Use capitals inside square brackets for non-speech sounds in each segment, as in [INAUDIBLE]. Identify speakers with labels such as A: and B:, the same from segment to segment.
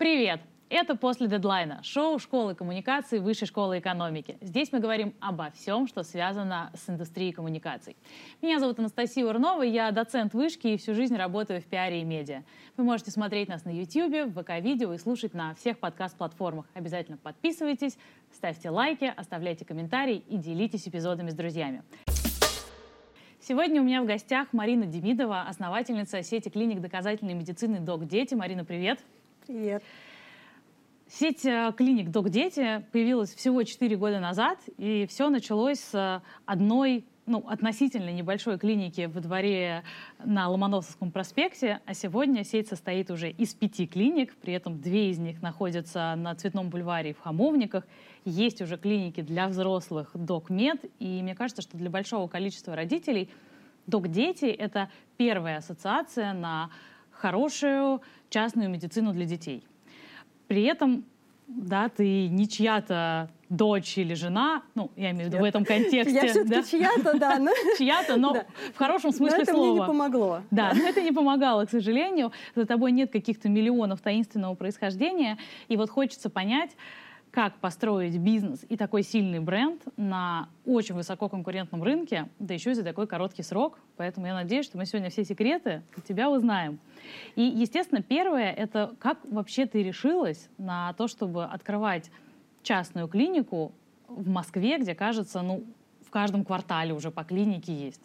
A: Привет! Это «После дедлайна» — шоу школы коммуникации Высшей школы экономики. Здесь мы говорим обо всем, что связано с индустрией коммуникаций. Меня зовут Анастасия Урнова, я доцент вышки и всю жизнь работаю в пиаре и медиа. Вы можете смотреть нас на YouTube, в ВК-видео и слушать на всех подкаст-платформах. Обязательно подписывайтесь, ставьте лайки, оставляйте комментарии и делитесь эпизодами с друзьями. Сегодня у меня в гостях Марина Демидова, основательница сети клиник доказательной медицины «Док Дети». Марина, привет! Сеть э, клиник «Док Дети» появилась всего 4 года назад, и все началось с одной ну, относительно небольшой клиники во дворе на Ломоносовском проспекте, а сегодня сеть состоит уже из пяти клиник, при этом две из них находятся на Цветном бульваре в Хамовниках. Есть уже клиники для взрослых «Док-Мед», и мне кажется, что для большого количества родителей «Док-Дети» — это первая ассоциация на хорошую частную медицину для детей. При этом, да, ты не чья-то дочь или жена, ну, я имею в виду в этом [LAUGHS] контексте.
B: Я все-таки
A: да?
B: чья-то, да. Но... [LAUGHS]
A: Чья-то, но да. в хорошем смысле
B: но это
A: слова.
B: мне не помогло.
A: Да, но это не помогало, к сожалению. За тобой нет каких-то миллионов таинственного происхождения. И вот хочется понять, как построить бизнес и такой сильный бренд на очень высококонкурентном рынке, да еще и за такой короткий срок. Поэтому я надеюсь, что мы сегодня все секреты от тебя узнаем. И, естественно, первое — это как вообще ты решилась на то, чтобы открывать частную клинику в Москве, где, кажется, ну, в каждом квартале уже по клинике есть?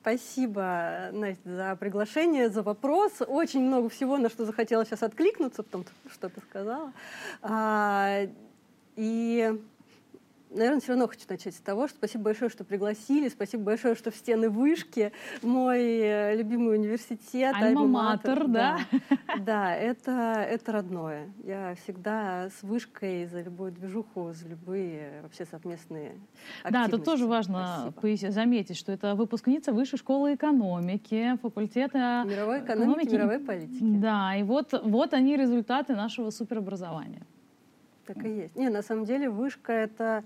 B: Спасибо, Настя, за приглашение, за вопрос. Очень много всего, на что захотела сейчас откликнуться, потом что ты сказала. А, и наверное, все равно хочу начать с того, что спасибо большое, что пригласили, спасибо большое, что в стены вышки, мой э, любимый университет.
A: Альма-матер, да?
B: Да, это, это родное. Я всегда с вышкой за любую движуху, за любые вообще совместные
A: Да, тут тоже важно спасибо. заметить, что это выпускница Высшей школы экономики, факультета
B: мировой экономики, экономики мировой политики.
A: Да, и вот, вот они результаты нашего суперобразования.
B: Так и есть. Не, на самом деле вышка это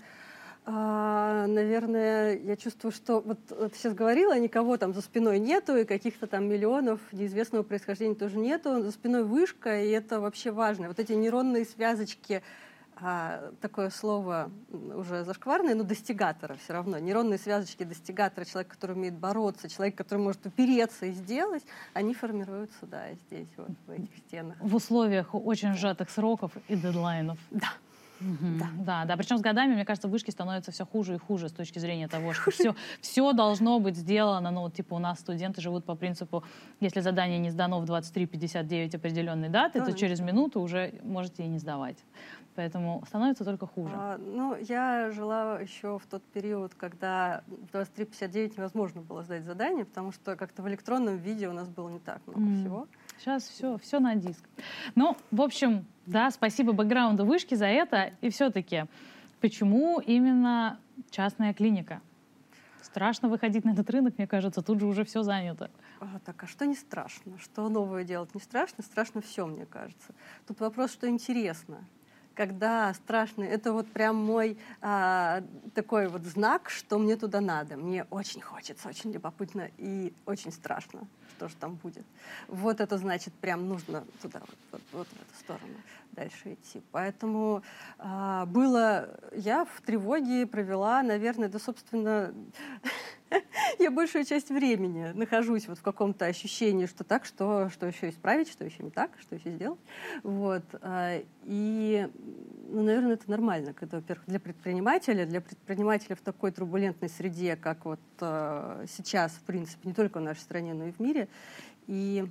B: а, наверное, я чувствую, что вот, вот сейчас говорила, никого там за спиной нету, и каких-то там миллионов неизвестного происхождения тоже нету. За спиной вышка, и это вообще важно. Вот эти нейронные связочки, а, такое слово уже зашкварное, но достигатора все равно. Нейронные связочки достигатора, человек, который умеет бороться, человек, который может упереться и сделать, они формируются, да, здесь, вот в этих стенах.
A: В условиях очень сжатых сроков и дедлайнов.
B: Да.
A: Угу. Да. да, да. Причем с годами, мне кажется, вышки становятся все хуже и хуже с точки зрения того, что все, все должно быть сделано. Ну, типа у нас студенты живут по принципу, если задание не сдано в 23.59 определенной даты, то через минуту уже можете и не сдавать. Поэтому становится только хуже. А,
B: ну, я жила еще в тот период, когда в 23.59 невозможно было сдать задание, потому что как-то в электронном виде у нас было не так много mm. всего.
A: Сейчас все, все на диск. Ну, в общем, да, спасибо бэкграунду вышки за это. И все-таки, почему именно частная клиника? Страшно выходить на этот рынок, мне кажется, тут же уже все занято.
B: А, так, а что не страшно? Что новое делать не страшно? Страшно все, мне кажется. Тут вопрос, что интересно когда страшно, это вот прям мой а, такой вот знак, что мне туда надо. Мне очень хочется, очень любопытно и очень страшно, что же там будет. Вот это значит, прям нужно туда, вот, вот, вот в эту сторону дальше идти. Поэтому а, было, я в тревоге провела, наверное, да, собственно, [LAUGHS] я большую часть времени нахожусь вот в каком-то ощущении, что так, что, что еще исправить, что еще не так, что еще сделать. Вот. А, и, ну, наверное, это нормально, когда, во-первых, для предпринимателя, для предпринимателя в такой турбулентной среде, как вот а, сейчас, в принципе, не только в нашей стране, но и в мире. И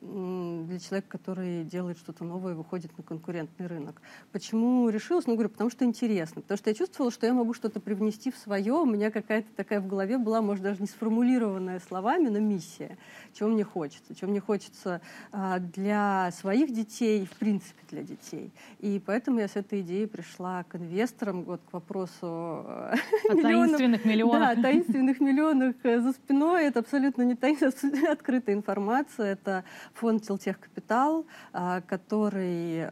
B: для человека, который делает что-то новое и выходит на конкурентный рынок. Почему решилась? Ну, говорю, потому что интересно. Потому что я чувствовала, что я могу что-то привнести в свое. У меня какая-то такая в голове была, может, даже не сформулированная словами, но миссия. Чего мне хочется? Чего мне хочется а, для своих детей, в принципе, для детей. И поэтому я с этой идеей пришла к инвесторам, вот к вопросу
A: О [LAUGHS] миллионов, таинственных миллионах.
B: Да, таинственных миллионах э, за спиной. Это абсолютно не таинственная, [LAUGHS] открытая информация. Это фонд «Телтехкапитал», а, который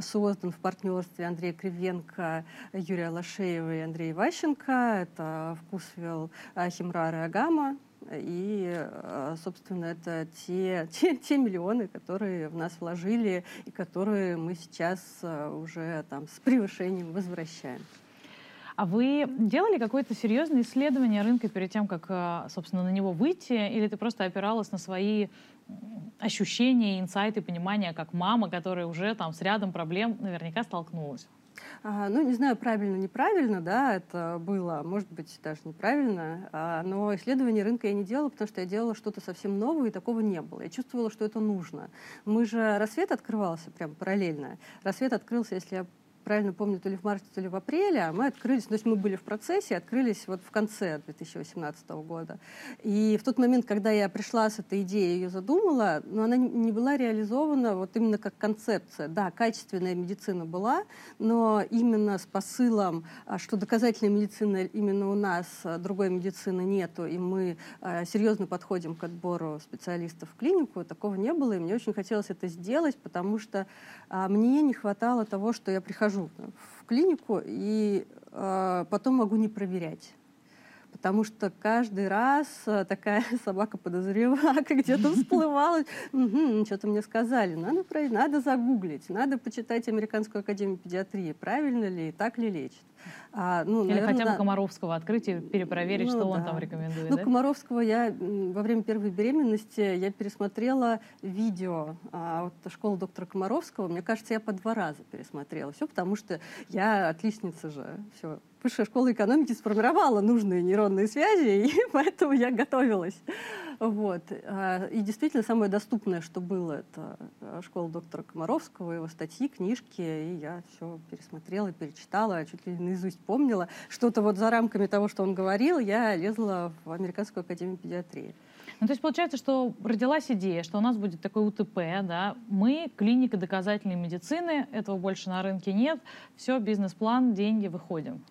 B: создан в партнерстве Андрея Кривенко, Юрия Лошеева и Андрея Ващенко. Это вкусвел Химрара Агама, И, э, собственно, это те, те, те миллионы, которые в нас вложили и которые мы сейчас э, уже там с превышением возвращаем.
A: А вы делали какое-то серьезное исследование рынка перед тем, как, собственно, на него выйти, или ты просто опиралась на свои ощущения, инсайты, понимания, как мама, которая уже там с рядом проблем наверняка столкнулась?
B: А, ну, не знаю, правильно, неправильно, да, это было, может быть, даже неправильно, а, но исследование рынка я не делала, потому что я делала что-то совсем новое, и такого не было. Я чувствовала, что это нужно. Мы же, рассвет открывался прям параллельно. Рассвет открылся, если я правильно помню, то ли в марте, то ли в апреле, а мы открылись, то есть мы были в процессе, открылись вот в конце 2018 года. И в тот момент, когда я пришла с этой идеей, ее задумала, но она не была реализована вот именно как концепция. Да, качественная медицина была, но именно с посылом, а, что доказательной медицины именно у нас, а, другой медицины нету, и мы серьезно подходим к отбору специалистов в клинику, такого не было, и мне очень хотелось это сделать, потому что мне не хватало того, что я прихожу прихожу в клинику и э, потом могу не проверять. Потому что каждый раз э, такая [LAUGHS] собака подозревака [LAUGHS] где-то всплывала. Угу, что-то мне сказали. Надо, надо загуглить, надо почитать Американскую академию педиатрии, правильно ли, так ли лечит.
A: А, ну, Или наверное, хотя бы Комаровского открыть и перепроверить, ну, что да. он там рекомендует.
B: Ну,
A: да?
B: Комаровского я во время первой беременности я пересмотрела видео а, вот, школы доктора Комаровского. Мне кажется, я по два раза пересмотрела. Все потому, что я отличница же. Все. Высшая школа экономики сформировала нужные нейронные связи, [LAUGHS] и поэтому я готовилась. Вот. А, и действительно, самое доступное, что было, это а, школа доктора Комаровского, его статьи, книжки, и я все пересмотрела, перечитала, чуть ли наизусть помнила. Что-то вот за рамками того, что он говорил, я лезла в Американскую академию педиатрии.
A: Ну, то есть получается, что родилась идея, что у нас будет такой УТП, да, мы клиника доказательной медицины, этого больше на рынке нет, все, бизнес-план, деньги, выходим.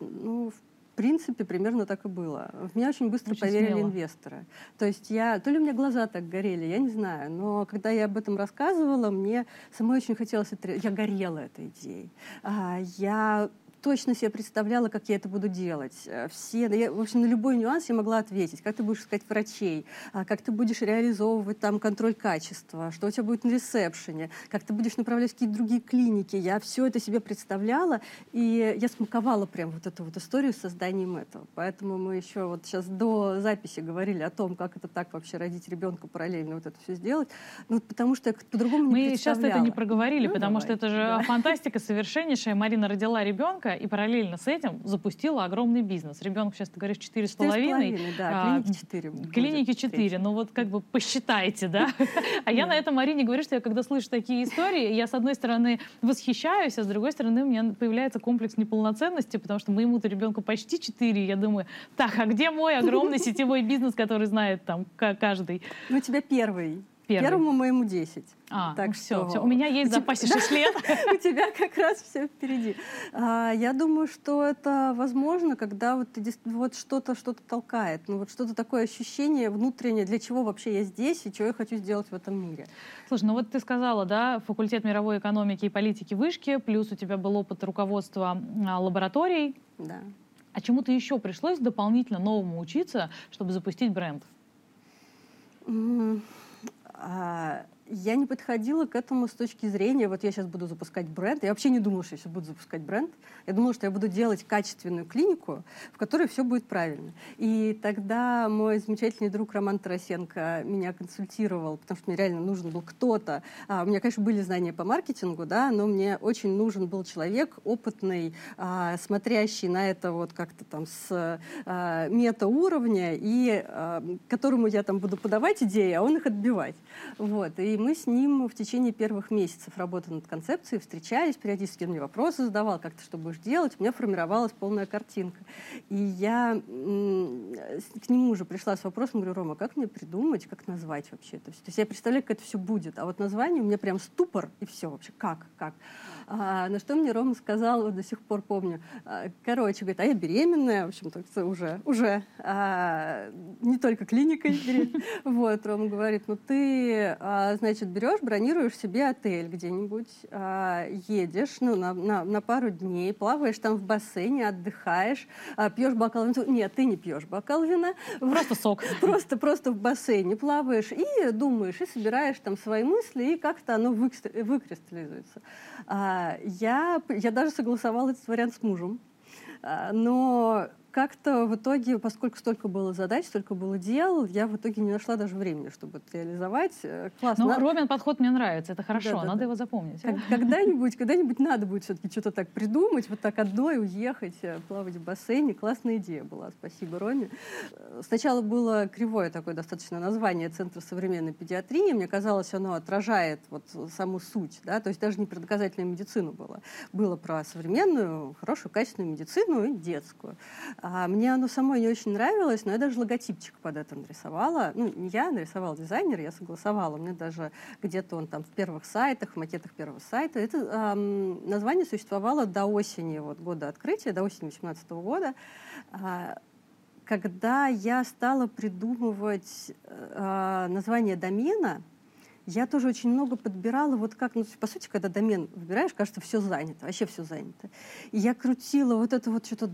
B: Ну, в принципе, примерно так и было. В меня очень быстро очень поверили смело. инвесторы. То есть я, то ли у меня глаза так горели, я не знаю, но когда я об этом рассказывала, мне самой очень хотелось, это, я горела этой идеей. А, я точно себе представляла, как я это буду делать. Э, все, я, в общем, на любой нюанс я могла ответить. Как ты будешь искать врачей, а, как ты будешь реализовывать там контроль качества, что у тебя будет на ресепшене, как ты будешь направлять в какие-то другие клиники. Я все это себе представляла, и я смаковала прям вот эту вот историю с созданием этого. Поэтому мы еще вот сейчас до записи говорили о том, как это так вообще родить ребенка параллельно вот это все сделать. Ну, потому что я по-другому
A: не
B: Мы
A: сейчас это не проговорили, ну, потому давай. что это же да. фантастика совершеннейшая. Марина родила ребенка, и параллельно с этим запустила огромный бизнес. Ребенок сейчас, ты говоришь, четыре с половиной.
B: Да, клиники четыре.
A: Клиники четыре. Ну вот как бы посчитайте, да? [LAUGHS] А я на этом Марине говорю, что я когда слышу такие истории, я с одной стороны восхищаюсь, а с другой стороны у меня появляется комплекс неполноценности, потому что моему-то ребенку почти четыре. Я думаю, так, а где мой огромный [LAUGHS] сетевой бизнес, который знает там каждый?
B: Ну, у тебя первый. Первый. Первому моему 10.
A: А, так ну все, что... все, у меня есть в запасе 6 лет. [LAUGHS]
B: У тебя как раз все впереди. А, я думаю, что это возможно, когда вот, вот что-то что-то толкает, ну вот что-то такое ощущение внутреннее, для чего вообще я здесь и чего я хочу сделать в этом мире.
A: Слушай, ну вот ты сказала, да, факультет мировой экономики и политики вышки, плюс у тебя был опыт руководства а, лабораторий.
B: Да.
A: А чему-то еще пришлось дополнительно новому учиться, чтобы запустить бренд?
B: 啊 Я не подходила к этому с точки зрения, вот я сейчас буду запускать бренд. Я вообще не думала, что я сейчас буду запускать бренд. Я думала, что я буду делать качественную клинику, в которой все будет правильно. И тогда мой замечательный друг Роман Тарасенко меня консультировал, потому что мне реально нужен был кто-то. А, у меня, конечно, были знания по маркетингу, да, но мне очень нужен был человек опытный, а, смотрящий на это вот как-то там с а, мета-уровня, и а, которому я там буду подавать идеи, а он их отбивать. Вот. И мы с ним в течение первых месяцев работы над концепцией встречались, периодически он мне вопросы задавал, как ты что будешь делать, у меня формировалась полная картинка. И я к нему уже пришла с вопросом, говорю, Рома, как мне придумать, как назвать вообще это все? То есть я представляю, как это все будет, а вот название у меня прям ступор, и все вообще, как, как? А, на что мне Рома сказал, вот до сих пор помню, а, короче, говорит, а я беременная, в общем-то, уже, уже, а, не только клиникой. [LAUGHS] Вот, Рома говорит, ну ты, а, значит, берешь, бронируешь себе отель где-нибудь, а, едешь ну, на, на, на пару дней, плаваешь там в бассейне, отдыхаешь, пьешь бокал вина. Нет, ты не пьешь бокал вина. [LAUGHS]
A: Просто сок.
B: Просто, просто в бассейне плаваешь и думаешь, и собираешь там свои мысли, и как-то оно выкристаллизуется. А, я, я даже согласовала этот вариант с мужем. Но как-то в итоге, поскольку столько было задач, столько было дел, я в итоге не нашла даже времени, чтобы это реализовать. Э,
A: классно. Ну, Робин подход мне нравится, это хорошо, да, да, надо да. его запомнить.
B: Когда-нибудь, когда-нибудь надо будет все-таки что-то так придумать, вот так одной уехать, э, плавать в бассейне. Классная идея была, спасибо, Роме. Э, сначала было кривое такое достаточно название Центра современной педиатрии. Мне казалось, оно отражает вот саму суть, да, то есть даже не про доказательную медицину было. Было про современную, хорошую, качественную медицину и детскую. А мне оно самой не очень нравилось, но я даже логотипчик под это нарисовала. Ну, не я, нарисовал дизайнер, я согласовала. Мне даже где-то он там в первых сайтах, в макетах первого сайта. Это эм, название существовало до осени вот, года открытия, до осени 2018 года. Э, когда я стала придумывать э, название домена, я тоже очень много подбирала, вот как, ну, по сути, когда домен выбираешь, кажется, все занято, вообще все занято. И я крутила вот это вот что-то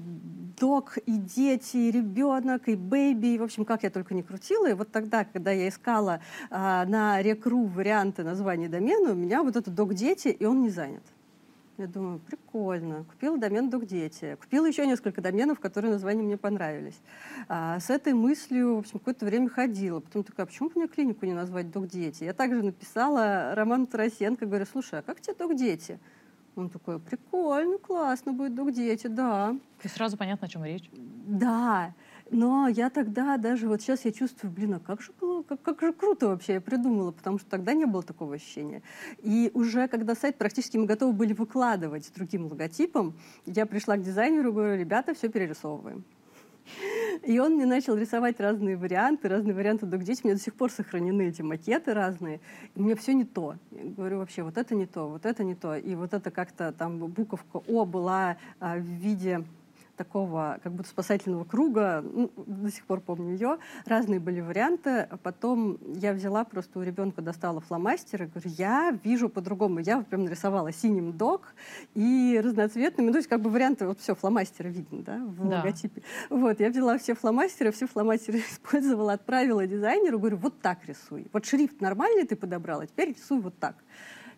B: док, и дети, и ребенок, и бэйби, в общем, как я только не крутила. И вот тогда, когда я искала а, на рекру варианты названия домена, у меня вот этот док-дети, и он не занят. Я думаю, прикольно. Купила домен «Док-дети». Купила еще несколько доменов, которые названия мне понравились. А, с этой мыслью, в общем, какое-то время ходила. Потом такая, а почему бы мне клинику не назвать «Док-дети»? Я также написала Роману Тарасенко, говорю, слушай, а как тебе «Док-дети»? Он такой, прикольно, классно будет «Док-дети», да.
A: И сразу понятно, о чем речь.
B: Да. Но я тогда даже вот сейчас я чувствую, блин, а как же, как, как же круто вообще я придумала, потому что тогда не было такого ощущения. И уже когда сайт практически мы готовы были выкладывать с другим логотипом, я пришла к дизайнеру и говорю, ребята, все перерисовываем. И он мне начал рисовать разные варианты, разные варианты до здесь. У меня до сих пор сохранены эти макеты разные. И мне все не то. Я говорю, вообще, вот это не то, вот это не то. И вот это как-то там буковка О была а, в виде такого как будто спасательного круга, ну, до сих пор помню ее, разные были варианты. Потом я взяла просто у ребенка, достала фломастеры, говорю, я вижу по-другому. Я прям нарисовала синим док и разноцветными, ну, то есть как бы варианты, вот все, фломастеры видно, да, в да. логотипе. Вот, я взяла все фломастеры, все фломастеры [LAUGHS] использовала, отправила дизайнеру, говорю, вот так рисуй. Вот шрифт нормальный ты подобрала, теперь рисуй вот так.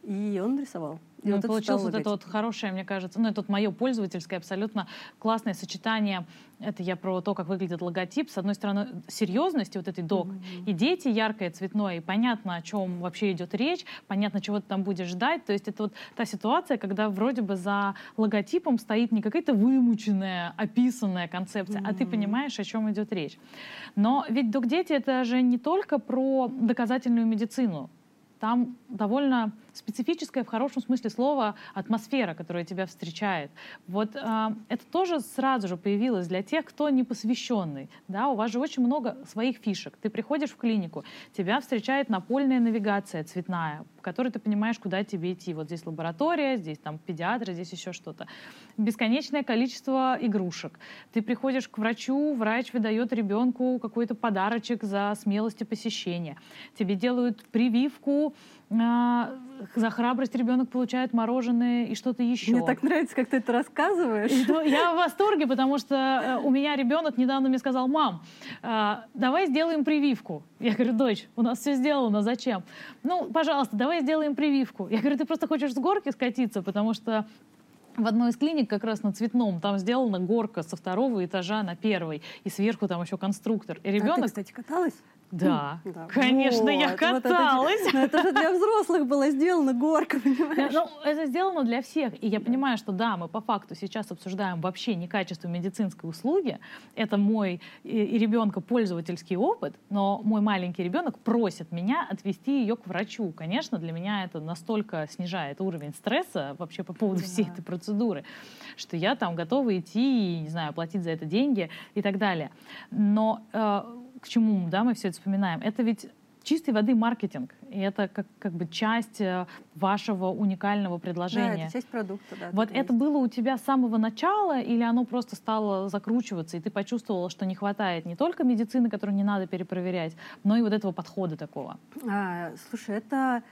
B: И он рисовал.
A: И ну, вот получилось вот это вот хорошее, мне кажется, ну, это вот мое пользовательское абсолютно классное сочетание. Это я про то, как выглядит логотип. С одной стороны, серьезности вот этой док, mm-hmm. и дети яркое, цветное, и понятно, о чем вообще идет речь, понятно, чего ты там будешь ждать. То есть это вот та ситуация, когда вроде бы за логотипом стоит не какая-то вымученная, описанная концепция, mm-hmm. а ты понимаешь, о чем идет речь. Но ведь док-дети — это же не только про доказательную медицину там довольно специфическая в хорошем смысле слова атмосфера, которая тебя встречает. Вот э, это тоже сразу же появилось для тех, кто не посвященный. Да, у вас же очень много своих фишек. Ты приходишь в клинику, тебя встречает напольная навигация цветная, в которой ты понимаешь, куда тебе идти. Вот здесь лаборатория, здесь там педиатры, здесь еще что-то. Бесконечное количество игрушек. Ты приходишь к врачу, врач выдает ребенку какой-то подарочек за смелость и посещение. Тебе делают прививку, а, за храбрость ребенок получает мороженое и что-то еще.
B: Мне так нравится, как ты это рассказываешь.
A: Я в восторге, потому что э, у меня ребенок недавно мне сказал, мам, а, давай сделаем прививку. Я говорю, дочь, у нас все сделано, зачем? Ну, пожалуйста, давай сделаем прививку. Я говорю, ты просто хочешь с горки скатиться, потому что в одной из клиник, как раз на Цветном, там сделана горка со второго этажа на первый, и сверху там еще конструктор. И ребенок... А ты,
B: кстати, каталась?
A: Да, да. конечно, вот, я каталась.
B: Вот это, [LAUGHS] это же для взрослых было сделано, горка, понимаешь?
A: Ну, это сделано для всех. И я понимаю, что да, мы по факту сейчас обсуждаем вообще не качество медицинской услуги. Это мой и, и ребенка пользовательский опыт, но мой маленький ребенок просит меня отвести ее к врачу. Конечно, для меня это настолько снижает уровень стресса вообще по поводу да. всей этой процедуры, что я там готова идти, не знаю, платить за это деньги и так далее. Но э, к чему да, мы все это вспоминаем, это ведь чистой воды маркетинг. И это как, как бы часть э, вашего уникального предложения.
B: Да, это часть продукта, да.
A: Вот это есть. было у тебя с самого начала или оно просто стало закручиваться, и ты почувствовала, что не хватает не только медицины, которую не надо перепроверять, но и вот этого подхода такого?
B: А, слушай, это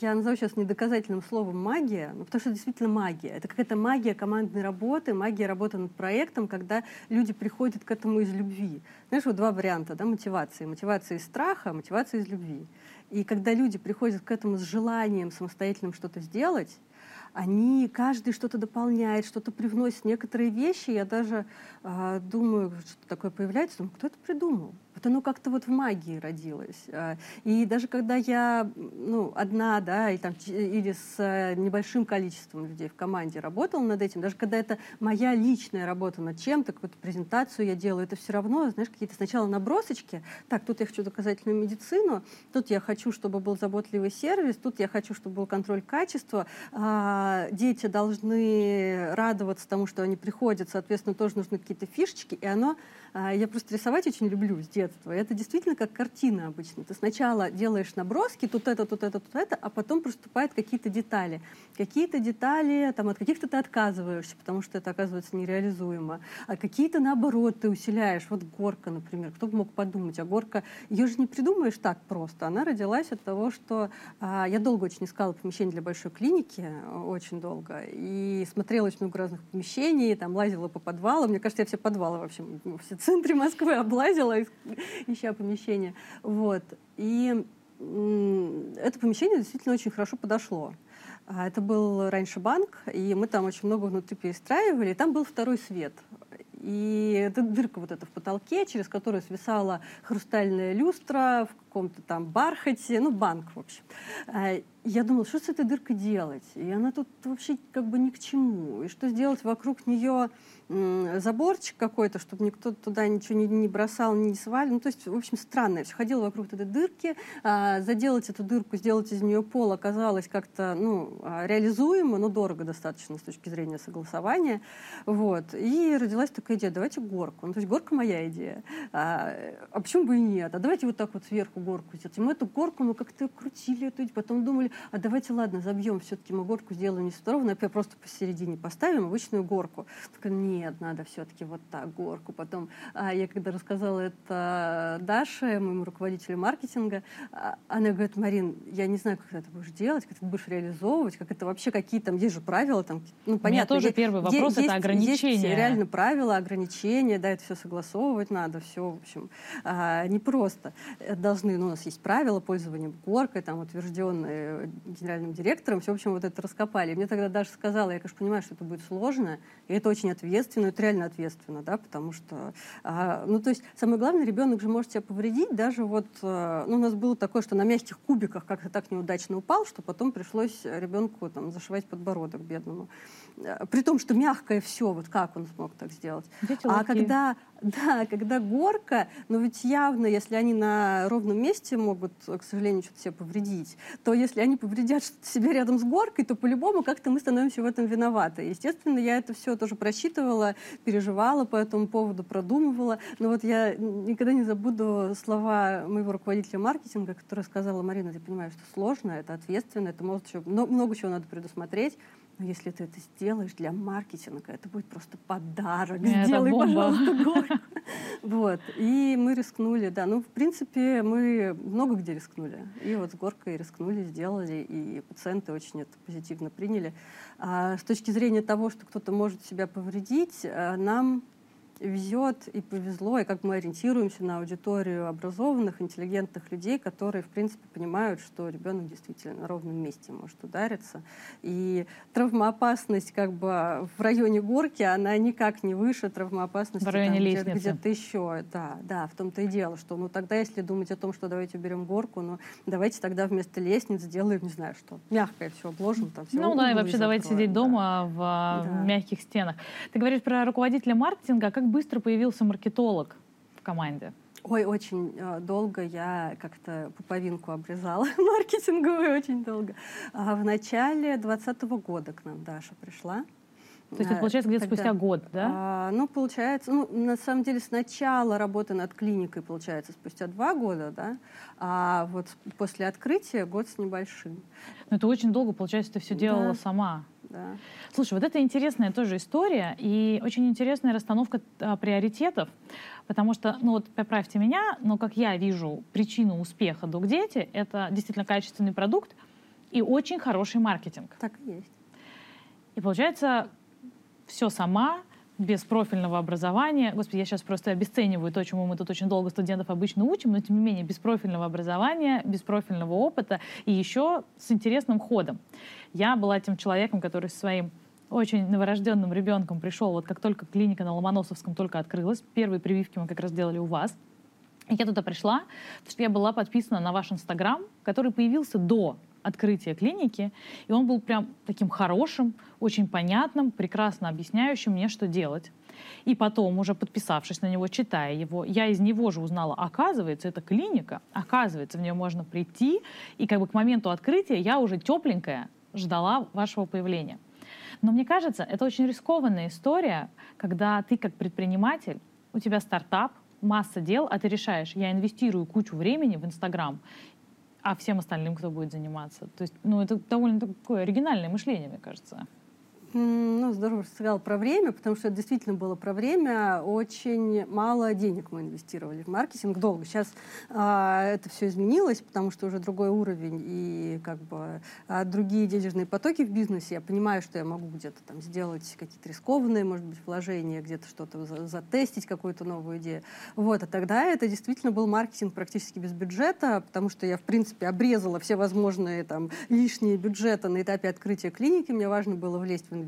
B: я назову сейчас недоказательным словом магия, ну, потому что это действительно магия. Это какая-то магия командной работы, магия работы над проектом, когда люди приходят к этому из любви. Знаешь, вот два варианта да, мотивации. Мотивация из страха, мотивация из любви. И когда люди приходят к этому с желанием самостоятельным что-то сделать, они каждый что-то дополняет, что-то привносит. Некоторые вещи, я даже э, думаю, что такое появляется, думаю, кто это придумал? Вот оно как-то вот в магии родилось. А, и даже когда я ну, одна, да, или, там, или с э, небольшим количеством людей в команде работала над этим, даже когда это моя личная работа над чем-то, какую-то презентацию я делаю, это все равно, знаешь, какие-то сначала набросочки. Так, тут я хочу доказательную медицину, тут я хочу, чтобы был заботливый сервис, тут я хочу, чтобы был контроль качества. А, дети должны радоваться тому, что они приходят, соответственно, тоже нужны какие-то фишечки, и оно а, я просто рисовать очень люблю с детства. И это действительно как картина обычно. Ты сначала делаешь наброски, тут это, тут это, тут это, а потом проступают какие-то детали. Какие-то детали, там, от каких-то ты отказываешься, потому что это оказывается нереализуемо. А какие-то, наоборот, ты усиляешь. Вот горка, например. Кто бы мог подумать? А горка, ее же не придумаешь так просто. Она родилась от того, что а, я долго очень искала помещение для большой клиники, очень долго, и смотрела очень много разных помещений, там лазила по подвалам. Мне кажется, я все подвалы вообще, все центре Москвы облазила, [LAUGHS] ища помещение. Вот. И это помещение действительно очень хорошо подошло. А, это был раньше банк, и мы там очень много внутри перестраивали, и там был второй свет. И это дырка вот эта в потолке, через которую свисала хрустальная люстра в каком-то там бархате, ну, банк, в общем. А, я думала, что с этой дыркой делать? И она тут вообще как бы ни к чему. И что сделать вокруг нее заборчик какой-то, чтобы никто туда ничего не, не бросал, не свалил. Ну, то есть, в общем, странно. Я все ходила вокруг этой дырки. А, заделать эту дырку, сделать из нее пол оказалось как-то ну, а, реализуемо, но дорого достаточно с точки зрения согласования. Вот. И родилась такая идея, давайте горку. Ну, то есть горка моя идея. А, а почему бы и нет? А давайте вот так вот сверху горку сделать. И мы эту горку, ну, как-то крутили, эту, потом думали, а давайте, ладно, забьем, все-таки мы горку сделаем не с второго, а просто посередине поставим обычную горку. Такая, нет, надо все-таки вот так, горку. Потом а, я когда рассказала это Даше, моему руководителю маркетинга, а, она говорит, Марин, я не знаю, как ты это будешь делать, как ты будешь реализовывать, как это вообще, какие там, есть же правила, там, ну, понятно.
A: У меня тоже первый вопрос, есть, это ограничения. Есть
B: реально правила, ограничения, да, это все согласовывать надо, все, в общем, а, непросто. Должны, ну, у нас есть правила пользования горкой, там, утвержденные генеральным директором, все, в общем, вот это раскопали. мне тогда Даша сказала, я, конечно, понимаю, что это будет сложно, и это очень ответственно, ответственно, это реально ответственно, да, потому что, а, ну, то есть, самое главное, ребенок же может себя повредить, даже вот, а, ну, у нас было такое, что на мягких кубиках как-то так неудачно упал, что потом пришлось ребенку там зашивать подбородок бедному. А, при том, что мягкое все, вот как он смог так сделать. Дети а когда да, когда горка, но ведь явно, если они на ровном месте могут, к сожалению, что-то себе повредить, то если они повредят что-то себе рядом с горкой, то по-любому как-то мы становимся в этом виноваты. Естественно, я это все тоже просчитывала, переживала по этому поводу, продумывала. Но вот я никогда не забуду слова моего руководителя маркетинга, которая сказала, Марина, ты понимаешь, что сложно, это ответственно, это может еще много, чего надо предусмотреть. Но если ты это сделаешь для маркетинга, это будет просто подарок. Это Сделай, бомба. пожалуйста, горку. [LAUGHS] Вот. И мы рискнули, да. Ну, в принципе, мы много где рискнули. И вот с горкой рискнули, сделали, и пациенты очень это позитивно приняли. А с точки зрения того, что кто-то может себя повредить, э, нам везет и повезло, и как мы ориентируемся на аудиторию образованных, интеллигентных людей, которые, в принципе, понимают, что ребенок действительно на ровном месте может удариться. И травмоопасность как бы в районе горки, она никак не выше травмоопасности
A: в районе там,
B: где, то еще. Да, да, в том-то и дело, что ну тогда, если думать о том, что давайте уберем горку, ну давайте тогда вместо лестниц сделаем, не знаю что, мягкое все обложим. Там, все
A: ну да, и вообще давайте сидеть да. дома в да. мягких стенах. Ты говоришь про руководителя маркетинга, как быстро появился маркетолог в команде?
B: Ой, очень э, долго я как-то пуповинку обрезала [LAUGHS] маркетинговую, очень долго. А в начале 2020 года к нам Даша пришла.
A: То есть это получается где-то спустя год, да?
B: А, ну, получается, ну, на самом деле сначала работа над клиникой получается спустя два года, да, а вот после открытия год с небольшим.
A: Ну, это очень долго, получается, ты все делала да. сама.
B: Да.
A: Слушай, вот это интересная тоже история и очень интересная расстановка а, приоритетов, потому что, ну вот поправьте меня, но как я вижу причину успеха Док Дети, это действительно качественный продукт и очень хороший маркетинг.
B: Так и есть.
A: И получается, все сама, без профильного образования. Господи, я сейчас просто обесцениваю то, чему мы тут очень долго студентов обычно учим, но тем не менее без профильного образования, без профильного опыта и еще с интересным ходом. Я была тем человеком, который со своим очень новорожденным ребенком пришел, вот как только клиника на Ломоносовском только открылась, первые прививки мы как раз делали у вас. Я туда пришла, потому что я была подписана на ваш Инстаграм, который появился до открытия клиники, и он был прям таким хорошим, очень понятным, прекрасно объясняющим мне, что делать. И потом, уже подписавшись на него, читая его, я из него же узнала, оказывается, это клиника, оказывается, в нее можно прийти, и как бы к моменту открытия я уже тепленькая ждала вашего появления. Но мне кажется, это очень рискованная история, когда ты как предприниматель, у тебя стартап, масса дел, а ты решаешь, я инвестирую кучу времени в Инстаграм а всем остальным кто будет заниматься. То есть, ну, это довольно такое оригинальное мышление, мне кажется.
B: Ну, здорово, что сказал про время, потому что это действительно было про время. Очень мало денег мы инвестировали в маркетинг долго. Сейчас а, это все изменилось, потому что уже другой уровень и как бы а, другие денежные потоки в бизнесе. Я понимаю, что я могу где-то там сделать какие-то рискованные, может быть, вложения, где-то что-то за затестить, какую-то новую идею. Вот, а тогда это действительно был маркетинг практически без бюджета, потому что я, в принципе, обрезала все возможные там лишние бюджеты на этапе открытия клиники. Мне важно было влезть в инвестиции.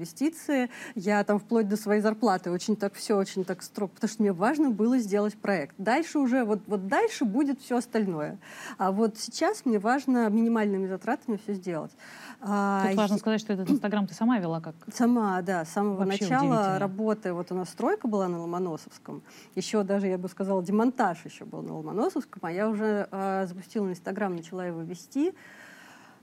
B: Я там вплоть до своей зарплаты очень так все, очень так строго, потому что мне важно было сделать проект. Дальше уже, вот, вот дальше будет все остальное. А вот сейчас мне важно минимальными затратами все сделать.
A: А, Тут важно сказать, что этот Инстаграм ты сама вела как?
B: Сама, да, с самого Вообще начала работы. Вот у нас стройка была на Ломоносовском. Еще даже, я бы сказала, демонтаж еще был на Ломоносовском, а я уже э, запустила Инстаграм, начала его вести.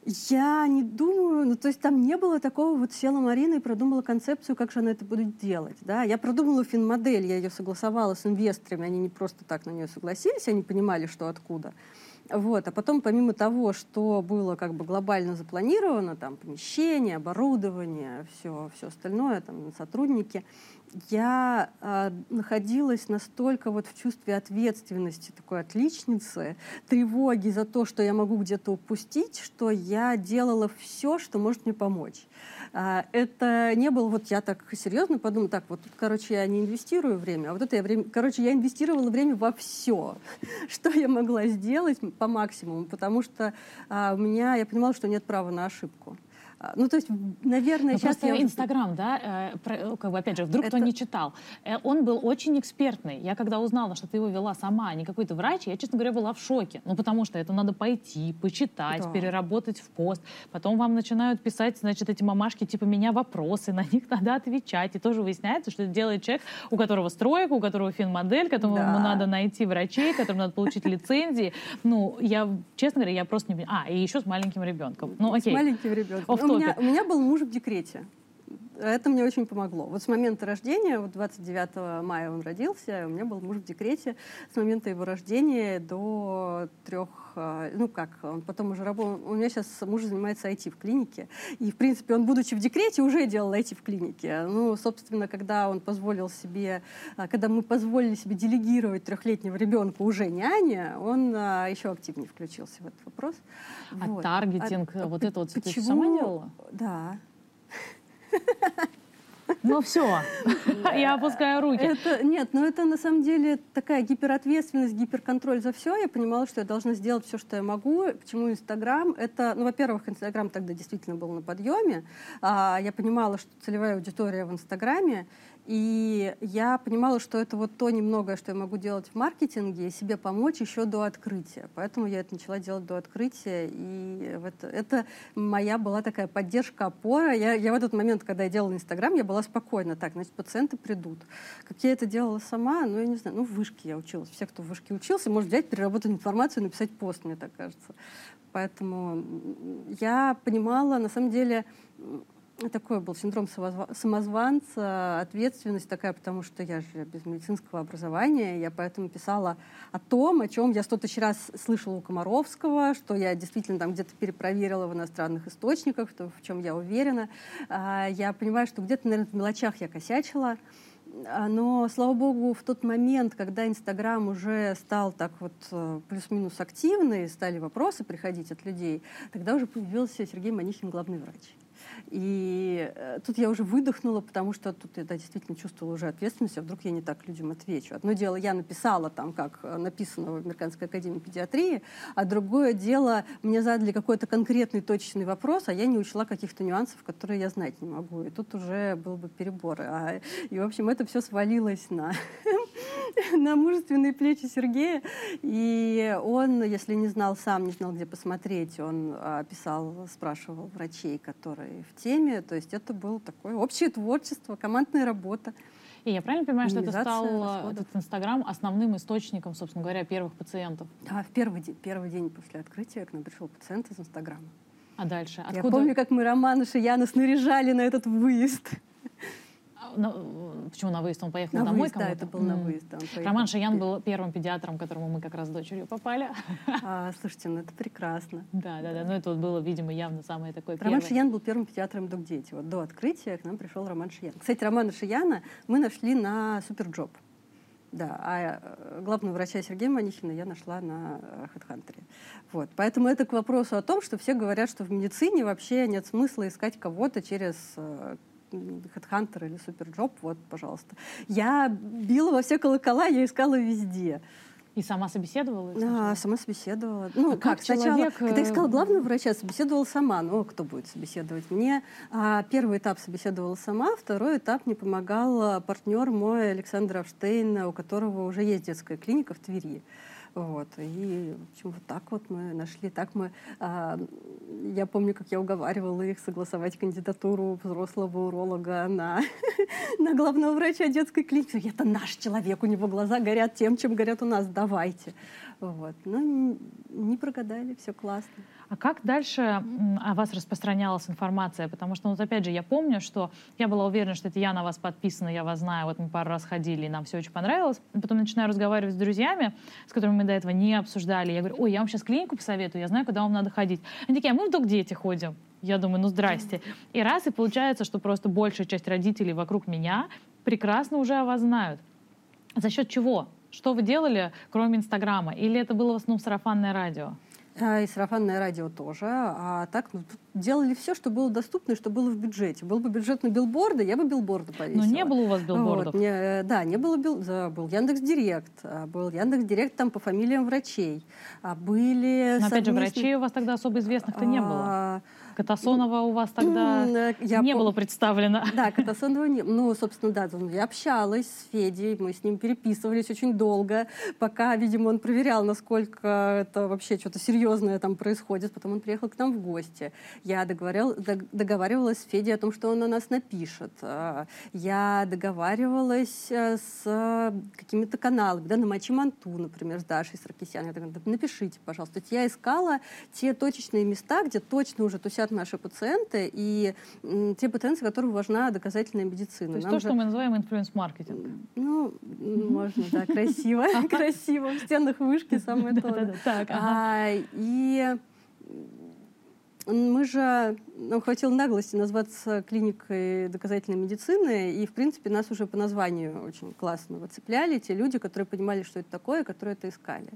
B: Я не думаю, ну то есть там не было такого, вот села Марина и продумала концепцию, как же она это будет делать. Да? Я продумала финмодель, я ее согласовала с инвесторами, они не просто так на нее согласились, они понимали, что откуда. Вот. А потом, помимо того, что было как бы глобально запланировано, там помещение, оборудование, все, все остальное, там сотрудники, я э, находилась настолько вот в чувстве ответственности такой отличницы, тревоги за то, что я могу где-то упустить, что я делала все, что может мне помочь. Э, это не было, вот я так серьезно подумала, так, вот короче, я не инвестирую время, а вот это я время, короче, я инвестировала время во все, [LAUGHS] что я могла сделать по максимуму, потому что э, у меня, я понимала, что нет права на ошибку. А, ну, то есть, наверное,
A: Но
B: сейчас...
A: Просто я... Инстаграм, да, э, э, как бы, опять же, вдруг Это... кто не читал, э, он был очень экспертный. Я когда узнала, что ты его вела сама, а не какой-то врач, я, честно говоря, была в шоке. Ну, потому что это надо пойти, почитать, да. переработать в пост. Потом вам начинают писать, значит, эти мамашки, типа, меня вопросы, [LAUGHS] на них надо отвечать. И тоже выясняется, что это делает человек, у которого стройка, у которого финмодель, которому да. надо найти врачей, которому надо получить лицензии. Ну, я, честно говоря, я просто не понимаю. А, и еще с маленьким ребенком. Ну, окей.
B: С маленьким ребенком меня, у меня был муж в декрете. Это мне очень помогло. Вот с момента рождения, вот 29 мая он родился, у меня был муж в декрете. С момента его рождения до трех, э, ну как, он потом уже работал, у меня сейчас муж занимается IT в клинике. И, в принципе, он, будучи в декрете, уже делал IT в клинике. Ну, собственно, когда он позволил себе, э, когда мы позволили себе делегировать трехлетнего ребенка уже няне, он еще активнее включился в этот вопрос.
A: А вот. таргетинг, а, вот это вот почему? ты сама делала?
B: Да.
A: Ну все, [LAUGHS] я опускаю руки.
B: Это, нет, но это на самом деле такая гиперответственность, гиперконтроль за все. Я понимала, что я должна сделать все, что я могу. Почему Инстаграм? Это, ну, во-первых, Инстаграм тогда действительно был на подъеме. А, я понимала, что целевая аудитория в Инстаграме. И я понимала, что это вот то немногое, что я могу делать в маркетинге, себе помочь еще до открытия. Поэтому я это начала делать до открытия. И это, это моя была такая поддержка, опора. Я, я в этот момент, когда я делала Инстаграм, я была спокойна. Так, значит, пациенты придут. Как я это делала сама, ну, я не знаю, ну, в вышке я училась. Все, кто в вышке учился, может взять, переработать информацию и написать пост, мне так кажется. Поэтому я понимала, на самом деле, такой был синдром самозванца, ответственность такая, потому что я же без медицинского образования, я поэтому писала о том, о чем я сто тысяч раз слышала у Комаровского, что я действительно там где-то перепроверила в иностранных источниках, в чем я уверена. А, я понимаю, что где-то, наверное, в мелочах я косячила, а, но, слава богу, в тот момент, когда Инстаграм уже стал так вот э, плюс-минус активный, стали вопросы приходить от людей, тогда уже появился Сергей Манихин, главный врач. И э, тут я уже выдохнула, потому что тут я да, действительно чувствовала уже ответственность, а вдруг я не так людям отвечу. Одно дело, я написала там, как э, написано в Американской академии педиатрии, а другое дело, мне задали какой-то конкретный точечный вопрос, а я не учла каких-то нюансов, которые я знать не могу. И тут уже был бы перебор. А, и, в общем, это все свалилось на [LAUGHS] [LAUGHS] на мужественные плечи Сергея. И он, если не знал сам, не знал, где посмотреть, он а, писал, спрашивал врачей, которые в теме. То есть это было такое общее творчество, командная работа.
A: И я правильно понимаю, что это стал э, расходов. этот Инстаграм основным источником, собственно говоря, первых пациентов?
B: Да, в первый день, первый день после открытия к нам пришел пациент из Инстаграма.
A: А дальше?
B: Откуда? Я помню, как мы Романа Шияна снаряжали на этот выезд
A: на, почему на выезд? Он поехал
B: на
A: домой
B: выезд, Да, это был на выезд. Да,
A: Роман Шиян был первым педиатром, к которому мы как раз с дочерью попали.
B: А, слушайте, ну это прекрасно. [LAUGHS]
A: Да, да, да. Ну это вот было, видимо, явно самое такое
B: Роман первое. Шиян был первым педиатром DocDeti. Вот до открытия к нам пришел Роман Шиян. Кстати, Романа Шияна мы нашли на SuperJob. Да, а э, главного врача Сергея Манихина я нашла на HeadHunter. Вот. Поэтому это к вопросу о том, что все говорят, что в медицине вообще нет смысла искать кого-то через э, HeadHunter или Superjob, вот, пожалуйста. Я била во все колокола, я искала везде.
A: И сама собеседовала?
B: Да, сама собеседовала. Ну, а как, как сначала, человек... когда искала главного врача, собеседовала сама. Ну, кто будет собеседовать? Мне а, первый этап собеседовала сама, второй этап мне помогал партнер мой Александр Авштейн, у которого уже есть детская клиника в Твери. Вот. И, в общем, вот так вот мы нашли. Так мы, а, я помню, как я уговаривала их согласовать кандидатуру взрослого уролога на, [LAUGHS] на главного врача детской клиники. Это наш человек, у него глаза горят тем, чем горят у нас, давайте. Вот. Ну, не прогадали, все классно.
A: А как дальше о вас распространялась информация? Потому что, вот опять же, я помню, что я была уверена, что это я на вас подписана, я вас знаю, вот мы пару раз ходили, и нам все очень понравилось. Потом начинаю разговаривать с друзьями, с которыми мы до этого не обсуждали. Я говорю, ой, я вам сейчас клинику посоветую, я знаю, куда вам надо ходить. Они такие, а мы в DocDeti ходим. Я думаю, ну здрасте. И раз, и получается, что просто большая часть родителей вокруг меня прекрасно уже о вас знают. За счет чего? Что вы делали, кроме Инстаграма? Или это было в основном сарафанное радио?
B: А, и сарафанное радио тоже. А так ну, делали все, что было доступно и что было в бюджете. Был бы бюджет на билборды, я бы билборды повесила.
A: Но не было у вас билбордов?
B: Вот, не, да, не было бил, да, был Яндекс Директ, а, был Яндекс Директ там по фамилиям врачей, а были.
A: Но опять же, врачей у вас тогда особо известных-то не было. Катасонова у вас тогда я не пом... было представлено.
B: Да, [LAUGHS] Катасонова не Ну, собственно, да, я общалась с Федей, мы с ним переписывались очень долго, пока, видимо, он проверял, насколько это вообще что-то серьезное там происходит. Потом он приехал к нам в гости. Я договорил, договаривалась с Федей о том, что он на нас напишет. А, я договаривалась э, с какими-то каналами, да, на Мачи Манту, например, с Дашей Саркисян. Я говорю, напишите, пожалуйста. Я искала те точечные места, где точно уже тусят наши пациенты и те пациенты, которым важна доказательная медицина.
A: То есть Нам то, же... что мы называем инфлюенс-маркетинг.
B: Ну, можно, да, красиво, [LAUGHS] красиво. В стенах вышки самое то. А, и мы же, нам хватило наглости назваться клиникой доказательной медицины, и, в принципе, нас уже по названию очень классно выцепляли те люди, которые понимали, что это такое, которые это искали.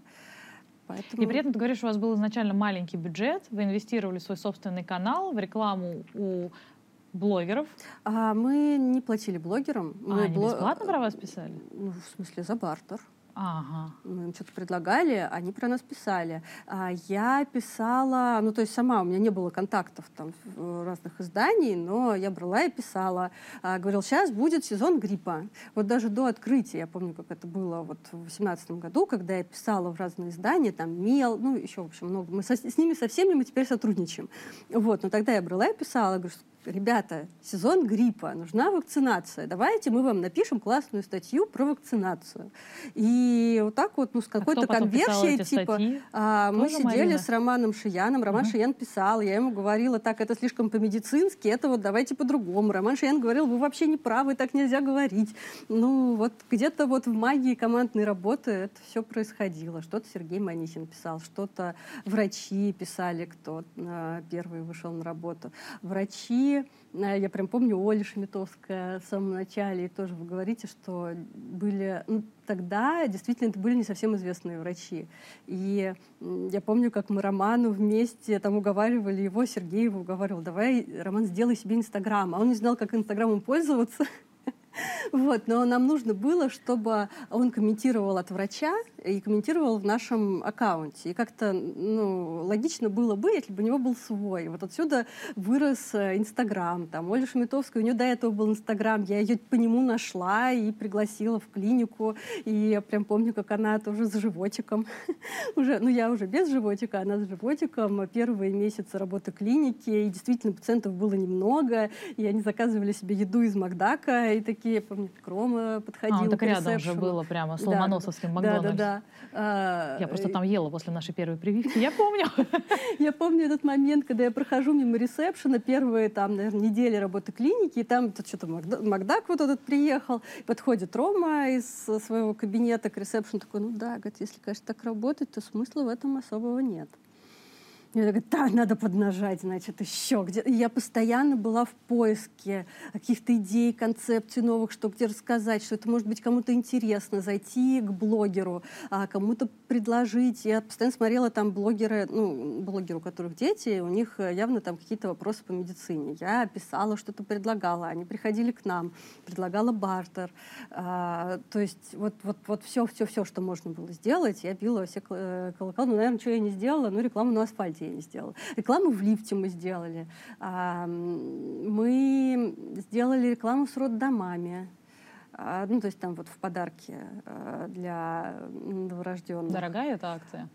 A: Поэтому... И при этом ты говоришь, у вас был изначально маленький бюджет, вы инвестировали в свой собственный канал, в рекламу у блогеров.
B: А мы не платили блогерам.
A: А, мы они бло... бесплатно про вас писали?
B: Ну, в смысле, за бартер.
A: Ага.
B: Мы им что-то предлагали, они про нас писали. А я писала, ну то есть сама, у меня не было контактов там разных изданий, но я брала и писала. А, говорил, сейчас будет сезон гриппа. Вот даже до открытия, я помню, как это было вот в 2018 году, когда я писала в разные издания, там Мел, ну еще, в общем, много. Мы со, с ними со всеми мы теперь сотрудничаем. Вот, но тогда я брала и писала, говорю, ребята, сезон гриппа, нужна вакцинация, давайте мы вам напишем классную статью про вакцинацию. И вот так вот, ну, с а какой-то а конверсией, типа, а, мы сидели Марина? с Романом Шияном, Роман угу. Шиян писал, я ему говорила, так, это слишком по-медицински, это вот давайте по-другому. Роман Шиян говорил, вы вообще не правы, так нельзя говорить. Ну, вот где-то вот в магии командной работы это все происходило. Что-то Сергей Манихин писал, что-то врачи писали, кто а, первый вышел на работу. Врачи Э, я прям помню Оля Шмитовская в самом начале, и тоже вы говорите, что были... Ну, тогда действительно это были не совсем известные врачи. И я помню, как мы Роману вместе там уговаривали его, Сергеева уговаривал, давай, Роман, сделай себе Инстаграм. А он не знал, как Инстаграмом пользоваться. [LAUGHS] [LAUGHS] Вот, но нам нужно было, чтобы он комментировал от врача и комментировал в нашем аккаунте. И как-то ну, логично было бы, если бы у него был свой. Вот отсюда вырос э, Инстаграм. Там Оля Шмитовская, у нее до этого был Инстаграм. Я ее по нему нашла и пригласила в клинику. И я прям помню, как она тоже с животиком. [LAUGHS] уже, ну, я уже без животика, она с животиком. Первые месяцы работы клиники. И действительно, пациентов было немного. И они заказывали себе еду из Макдака. И такие такие, помню, Крома подходил. А,
A: так рядом же было прямо с Ломоносовским да, Макдональдс. Да, да, да. Я просто там ела после нашей первой прививки, я помню. [LAUGHS]
B: Я помню этот момент, когда я прохожу мимо ресепшена, первые там, наверное, недели работы клиники, и там что-то Макдак вот этот приехал, подходит Рома из своего кабинета к ресепшену, такой, ну да, говорит, если, конечно, так работать, то смысла в этом особого нет. Я такая, да, надо поднажать, значит, еще где. И я постоянно была в поиске каких-то идей, концепций новых, что где рассказать, что это может быть кому-то интересно, зайти к блогеру, а кому-то предложить. Я постоянно смотрела там блогеры, ну, блогеры, у которых дети, у них явно там какие-то вопросы по медицине. Я писала, что-то предлагала, они приходили к нам, предлагала бартер. А, то есть вот, вот, вот все, все, все, что можно было сделать, я била все э, колокола. Ну, наверное, что я не сделала, ну, рекламу на асфальте не сделала. Рекламу в лифте мы сделали. А, мы сделали рекламу с роддомами. А, ну, то есть там вот в подарке а, для новорожденных.
A: Дорогая эта акция?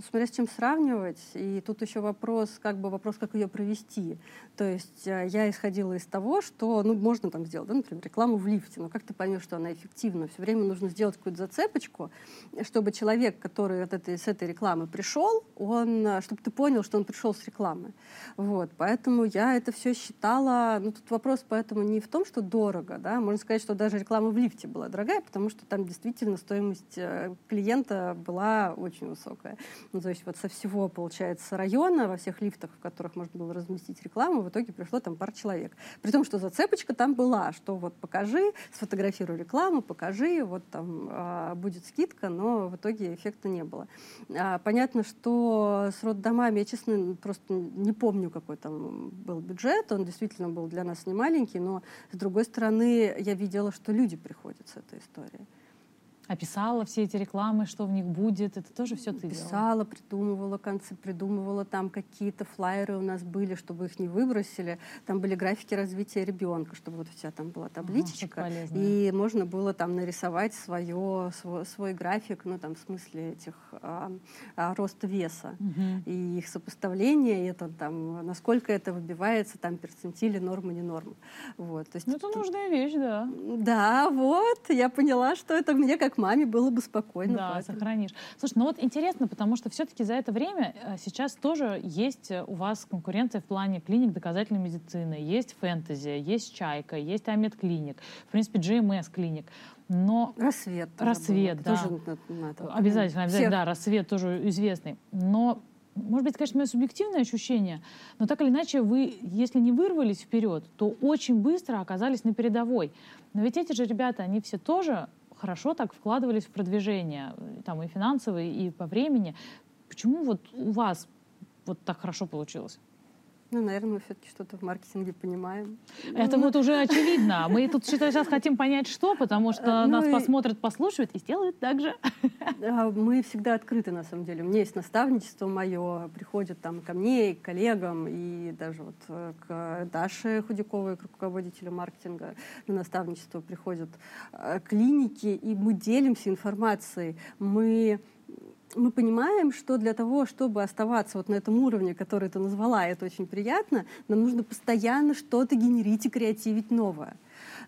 B: Ну, смотря с чем сравнивать. И тут еще вопрос, как бы вопрос, как ее провести. То есть э, я исходила из того, что ну, можно там сделать, да, например, рекламу в лифте, но как ты поймешь, что она эффективна? Все время нужно сделать какую-то зацепочку, чтобы человек, который от этой, с этой рекламы пришел, он, э, чтобы ты понял, что он пришел с рекламы. Вот, поэтому я это все считала, ну тут вопрос поэтому не в том, что дорого, да, можно сказать, что даже реклама в лифте была дорогая, потому что там действительно стоимость э, клиента была очень высокая. Ну, то есть вот со всего, получается, района, во всех лифтах, в которых можно было разместить рекламу, в итоге пришло там пара человек. При том, что зацепочка там была, что вот покажи, сфотографируй рекламу, покажи, вот там а, будет скидка, но в итоге эффекта не было. А, понятно, что с роддомами, я, честно, просто не помню, какой там был бюджет, он действительно был для нас не маленький, но, с другой стороны, я видела, что люди приходят с этой историей
A: описала все эти рекламы, что в них будет, это тоже все ты
B: Писала, делала? придумывала концы, придумывала там какие-то флайеры у нас были, чтобы их не выбросили. Там были графики развития ребенка, чтобы вот вся там была табличечка. Ага, и можно было там нарисовать свое, свой, свой график, ну там в смысле этих а, а, роста веса угу. и их сопоставление, и это там, насколько это выбивается, там перцентили, нормы, не нормы. Вот,
A: то есть, ну, это тут... нужная вещь, да.
B: Да, вот, я поняла, что это мне как маме было бы спокойно.
A: Да, поэтому. сохранишь. Слушай, ну вот интересно, потому что все-таки за это время э, сейчас тоже есть у вас конкуренция в плане клиник доказательной медицины. Есть фэнтези, есть Чайка, есть Амед клиник, в принципе, GMS клиник. Но
B: рассвет.
A: Рассвет, да. Тоже надо. Обязательно, обязательно, Всех. да, рассвет тоже известный. Но может быть, конечно, мое субъективное ощущение, но так или иначе вы, если не вырвались вперед, то очень быстро оказались на передовой. Но ведь эти же ребята, они все тоже хорошо так вкладывались в продвижение, там и финансовые, и по времени. Почему вот у вас вот так хорошо получилось?
B: Ну, наверное, мы все-таки что-то в маркетинге понимаем.
A: Это ну, вот уже очевидно. Мы тут сейчас хотим понять, что, потому что ну, нас и... посмотрят, послушают и сделают так же.
B: Мы всегда открыты, на самом деле. У меня есть наставничество мое, приходят там ко мне, и к коллегам, и даже вот э, к Даше Худяковой, к руководителю маркетинга на наставничество приходят э, клиники, и мы делимся информацией. Мы мы понимаем, что для того, чтобы оставаться вот на этом уровне, который ты назвала, это очень приятно, нам нужно постоянно что-то генерить и креативить новое.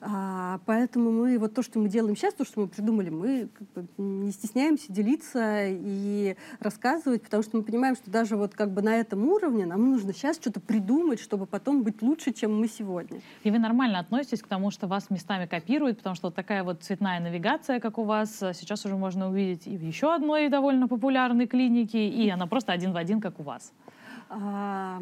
B: А, поэтому мы вот то, что мы делаем сейчас, то, что мы придумали, мы как бы не стесняемся делиться и рассказывать, потому что мы понимаем, что даже вот как бы на этом уровне нам нужно сейчас что-то придумать, чтобы потом быть лучше, чем мы сегодня.
A: И вы нормально относитесь к тому, что вас местами копируют, потому что вот такая вот цветная навигация, как у вас, сейчас уже можно увидеть и в еще одной довольно популярной клинике, и она просто один в один, как у вас.
B: А,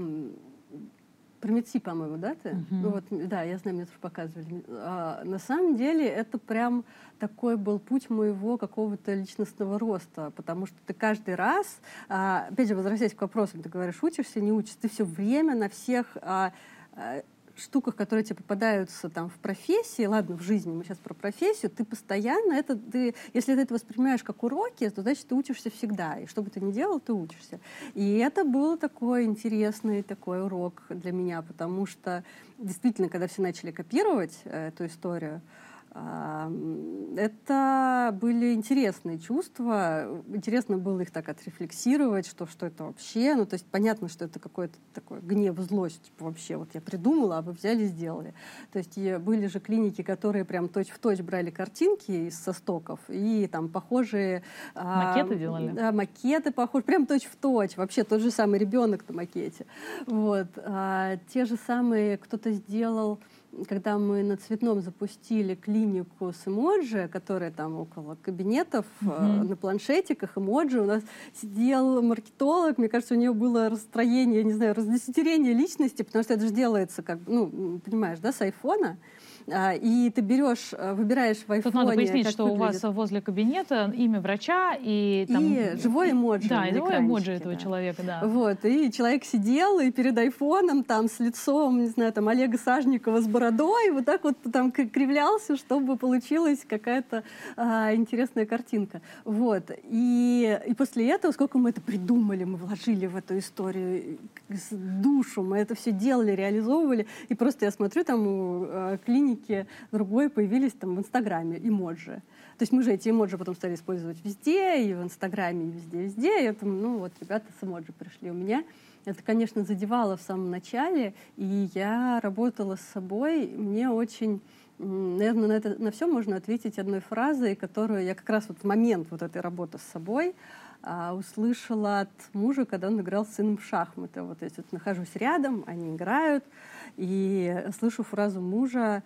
B: про МЕДСИ, по-моему, да, ты? Uh-huh. Ну вот, да, я знаю, мне тоже показывали. А, на самом деле это прям такой был путь моего какого-то личностного роста, потому что ты каждый раз, а, опять же, возвращаясь к вопросам, ты говоришь, учишься, не учишься, ты все время на всех а, а, штуках, которые тебе попадаются там в профессии, ладно, в жизни, мы сейчас про профессию, ты постоянно это, ты, если ты это воспринимаешь как уроки, то значит ты учишься всегда, и что бы ты ни делал, ты учишься. И это был такой интересный такой урок для меня, потому что действительно, когда все начали копировать э, эту историю, это были интересные чувства. Интересно было их так отрефлексировать, что, что это вообще. Ну, то есть понятно, что это какой-то такой гнев, злость. Типа, вообще, вот я придумала, а вы взяли и сделали. То есть были же клиники, которые прям точь-в-точь точь брали картинки из состоков и там похожие...
A: Макеты а, делали?
B: Да, макеты похожие, прям точь-в-точь. Вообще тот же самый ребенок на макете. Вот. А, те же самые кто-то сделал когда мы на Цветном запустили клинику с эмоджи, которая там около кабинетов mm-hmm. на планшетиках, эмоджи, у нас сидел маркетолог, мне кажется, у нее было расстроение, не знаю, раздесятерение личности, потому что это же делается, как, ну, понимаешь, да, с айфона. И ты берешь, э, выбираешь в айфоне...
A: Тут надо пояснить, что выглядит. у вас возле кабинета имя врача и... Там...
B: И живой эмоджи
A: Да, и живой эмоджи этого да. человека, да.
B: Вот, и человек сидел, и перед айфоном там с лицом, не знаю, там Олега Сажникова с бородой, вот так вот там кривлялся, чтобы получилась какая-то а, интересная картинка. Вот, и, и после этого, сколько мы это придумали, мы вложили в эту историю душу, мы это все делали, реализовывали, и просто я смотрю, там у а, клиники картинки другой появились там в Инстаграме, эмоджи. То есть мы же эти эмоджи потом стали использовать везде, и в Инстаграме, и везде-везде. И это, ну вот, ребята с эмоджи пришли у меня. Это, конечно, задевало в самом начале, и я работала с собой. Мне очень Наверное, на, это, на все можно ответить одной фразой, которую я как раз вот в момент вот этой работы с собой а, услышала от мужа, когда он играл с сыном в шахматы. Вот я вот нахожусь рядом, они играют, и слышу фразу мужа,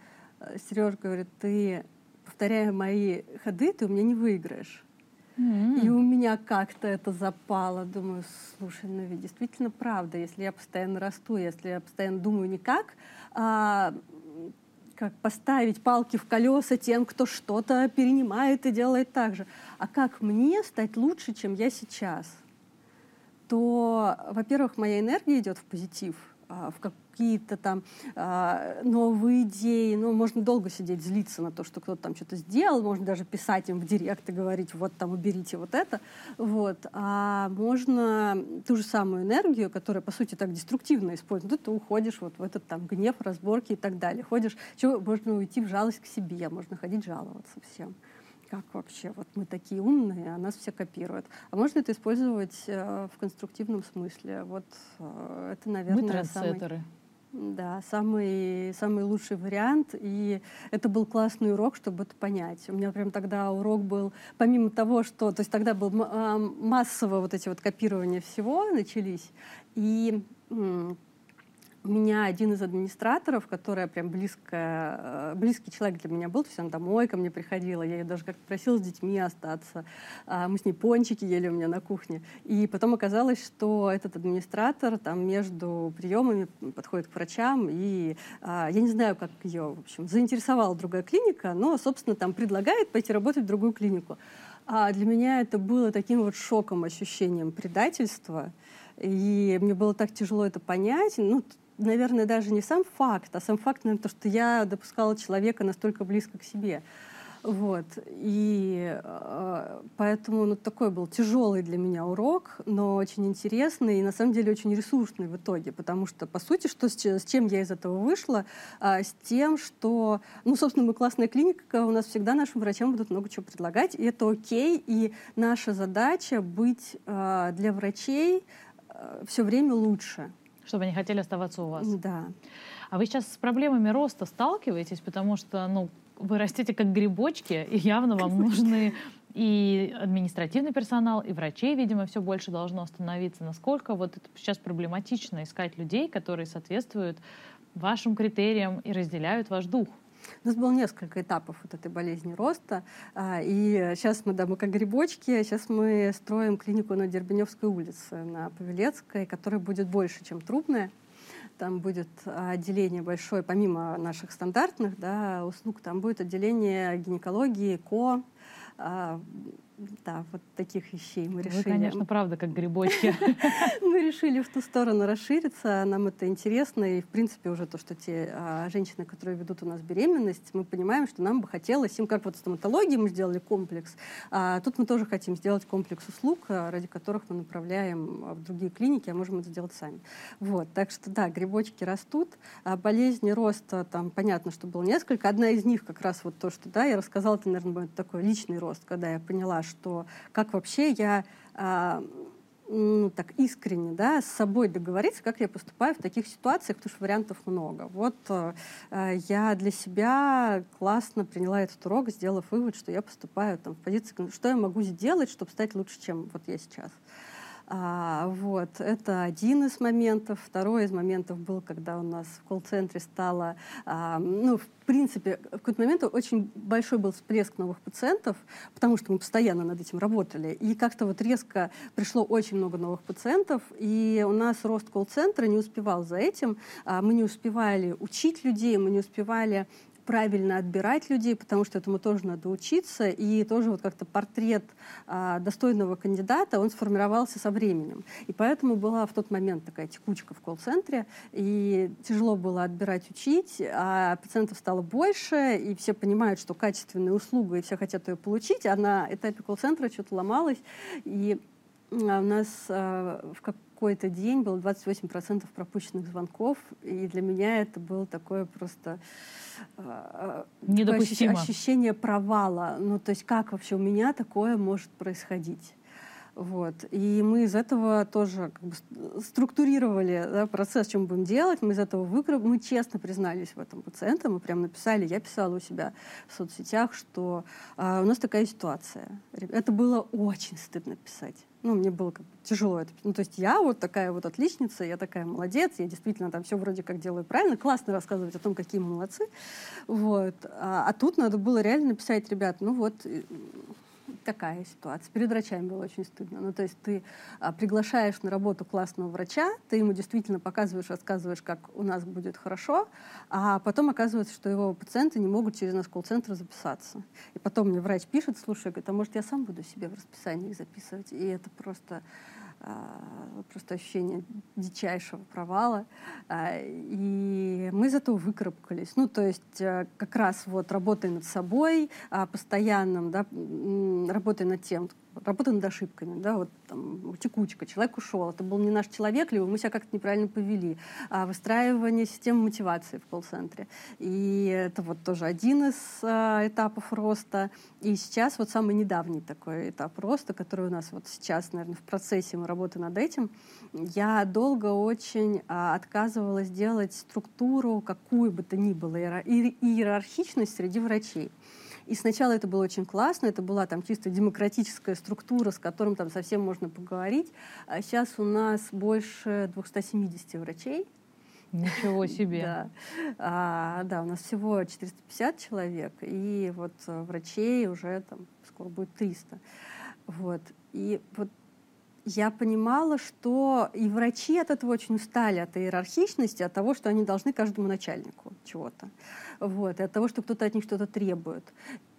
B: Сереж говорит, ты, повторяя мои ходы, ты у меня не выиграешь. Mm-hmm. И у меня как-то это запало. Думаю, слушай, ну ведь действительно правда, если я постоянно расту, если я постоянно думаю не как, а как поставить палки в колеса тем, кто что-то перенимает и делает так же, а как мне стать лучше, чем я сейчас, то, во-первых, моя энергия идет в позитив, в, как, какие-то там э, новые идеи. Ну, можно долго сидеть, злиться на то, что кто-то там что-то сделал. Можно даже писать им в директ и говорить, вот там уберите вот это. Вот. А можно ту же самую энергию, которая, по сути, так деструктивно используется, ты уходишь вот в этот там гнев, разборки и так далее. Ходишь, чего, можно уйти в жалость к себе, можно ходить жаловаться всем как вообще, вот мы такие умные, а нас все копируют. А можно это использовать э, в конструктивном смысле. Вот э, это, наверное,
A: мы трансцетеры. Самый...
B: Да, самый, самый лучший вариант. И это был классный урок, чтобы это понять. У меня прям тогда урок был, помимо того, что... То есть тогда был а, массово вот эти вот копирования всего начались. И меня один из администраторов, которая прям близкая, э, близкий человек для меня был, то есть она домой ко мне приходила, я ее даже как-то просила с детьми остаться, а мы с ней пончики ели у меня на кухне. И потом оказалось, что этот администратор там между приемами подходит к врачам, и а, я не знаю, как ее, в общем, заинтересовала другая клиника, но, собственно, там предлагает пойти работать в другую клинику. А для меня это было таким вот шоком, ощущением предательства, и мне было так тяжело это понять. Ну, наверное, даже не сам факт, а сам факт, наверное, то, что я допускала человека настолько близко к себе. Вот. И э, поэтому ну, такой был тяжелый для меня урок, но очень интересный и на самом деле очень ресурсный в итоге, потому что, по сути, что, с чем я из этого вышла? А, с тем, что, ну, собственно, мы классная клиника, у нас всегда нашим врачам будут много чего предлагать, и это окей, и наша задача быть э, для врачей э, все время лучше.
A: Чтобы они хотели оставаться у вас.
B: Да.
A: А вы сейчас с проблемами роста сталкиваетесь, потому что, ну, вы растете как грибочки, и явно вам нужны и административный персонал, и врачей, видимо, все больше должно становиться. Насколько вот это сейчас проблематично искать людей, которые соответствуют вашим критериям и разделяют ваш дух?
B: У нас было несколько этапов вот этой болезни роста. А, и сейчас мы, да, мы как грибочки, сейчас мы строим клинику на Дербеневской улице, на Павелецкой, которая будет больше, чем трубная. Там будет отделение большое, помимо наших стандартных да, услуг, там будет отделение гинекологии, ко, а, да, вот таких вещей мы решили.
A: Вы, конечно, правда, как грибочки. [LAUGHS]
B: Мы решили в ту сторону расшириться, нам это интересно, и, в принципе, уже то, что те а, женщины, которые ведут у нас беременность, мы понимаем, что нам бы хотелось им, как вот в стоматологии мы сделали комплекс, а тут мы тоже хотим сделать комплекс услуг, а, ради которых мы направляем в другие клиники, а можем это сделать сами. Вот, так что, да, грибочки растут, а болезни роста, там, понятно, что было несколько, одна из них как раз вот то, что, да, я рассказала, это, наверное, такой личный рост, когда я поняла, что как вообще я а, ну, так искренне да, с собой договориться, как я поступаю в таких ситуациях, потому что вариантов много. Вот э, я для себя классно приняла этот урок, сделав вывод, что я поступаю там, в позиции, что я могу сделать, чтобы стать лучше, чем вот я сейчас. А, вот, это один из моментов. Второй из моментов был, когда у нас в колл-центре стало, а, ну, в принципе, в какой-то момент очень большой был всплеск новых пациентов, потому что мы постоянно над этим работали. И как-то вот резко пришло очень много новых пациентов, и у нас рост колл-центра не успевал за этим. А, мы не успевали учить людей, мы не успевали правильно отбирать людей, потому что этому тоже надо учиться, и тоже вот как-то портрет а, достойного кандидата, он сформировался со временем. И поэтому была в тот момент такая текучка в колл-центре, и тяжело было отбирать, учить, а пациентов стало больше, и все понимают, что качественная услуга, и все хотят ее получить, а на этапе колл-центра что-то ломалось, и а, у нас а, в какой-то день было 28% пропущенных звонков, и для меня это было такое просто
A: а, Недопустимо.
B: ощущение провала. Ну, то есть как вообще у меня такое может происходить? Вот. И мы из этого тоже как бы структурировали да, процесс, чем будем делать. Мы из этого выкроп... Мы честно признались в этом пациентам. Мы прям написали, я писала у себя в соцсетях, что а, у нас такая ситуация. Это было очень стыдно писать ну, мне было как тяжело это. Ну, то есть я вот такая вот отличница, я такая молодец, я действительно там все вроде как делаю правильно, классно рассказывать о том, какие мы молодцы. Вот. А, а тут надо было реально написать, ребят, ну вот, такая ситуация. Перед врачами было очень стыдно. Ну, то есть ты а, приглашаешь на работу классного врача, ты ему действительно показываешь, рассказываешь, как у нас будет хорошо, а потом оказывается, что его пациенты не могут через наш колл-центр записаться. И потом мне врач пишет, слушай, говорит, а может я сам буду себе в расписании записывать? И это просто просто ощущение дичайшего провала. А, и мы этого выкарабкались. Ну, то есть э, как раз вот работая над собой, а, постоянным, да, работая над тем, работа над ошибками, да, вот там, текучка, человек ушел, это был не наш человек, либо мы себя как-то неправильно повели, а выстраивание системы мотивации в колл-центре. И это вот тоже один из а, этапов роста. И сейчас вот самый недавний такой этап роста, который у нас вот сейчас, наверное, в процессе мы работы над этим, я долго очень а, отказывалась делать структуру, какую бы то ни было, иерархичность среди врачей. И сначала это было очень классно, это была там чисто демократическая структура, с которым там совсем можно поговорить. А сейчас у нас больше 270 врачей.
A: Ничего [LAUGHS] себе.
B: Да. А, да, у нас всего 450 человек, и вот э, врачей уже там скоро будет 300. Вот. И вот я понимала, что и врачи от этого очень устали, от иерархичности, от того, что они должны каждому начальнику чего-то. Вот, и от того, что кто-то от них что-то требует.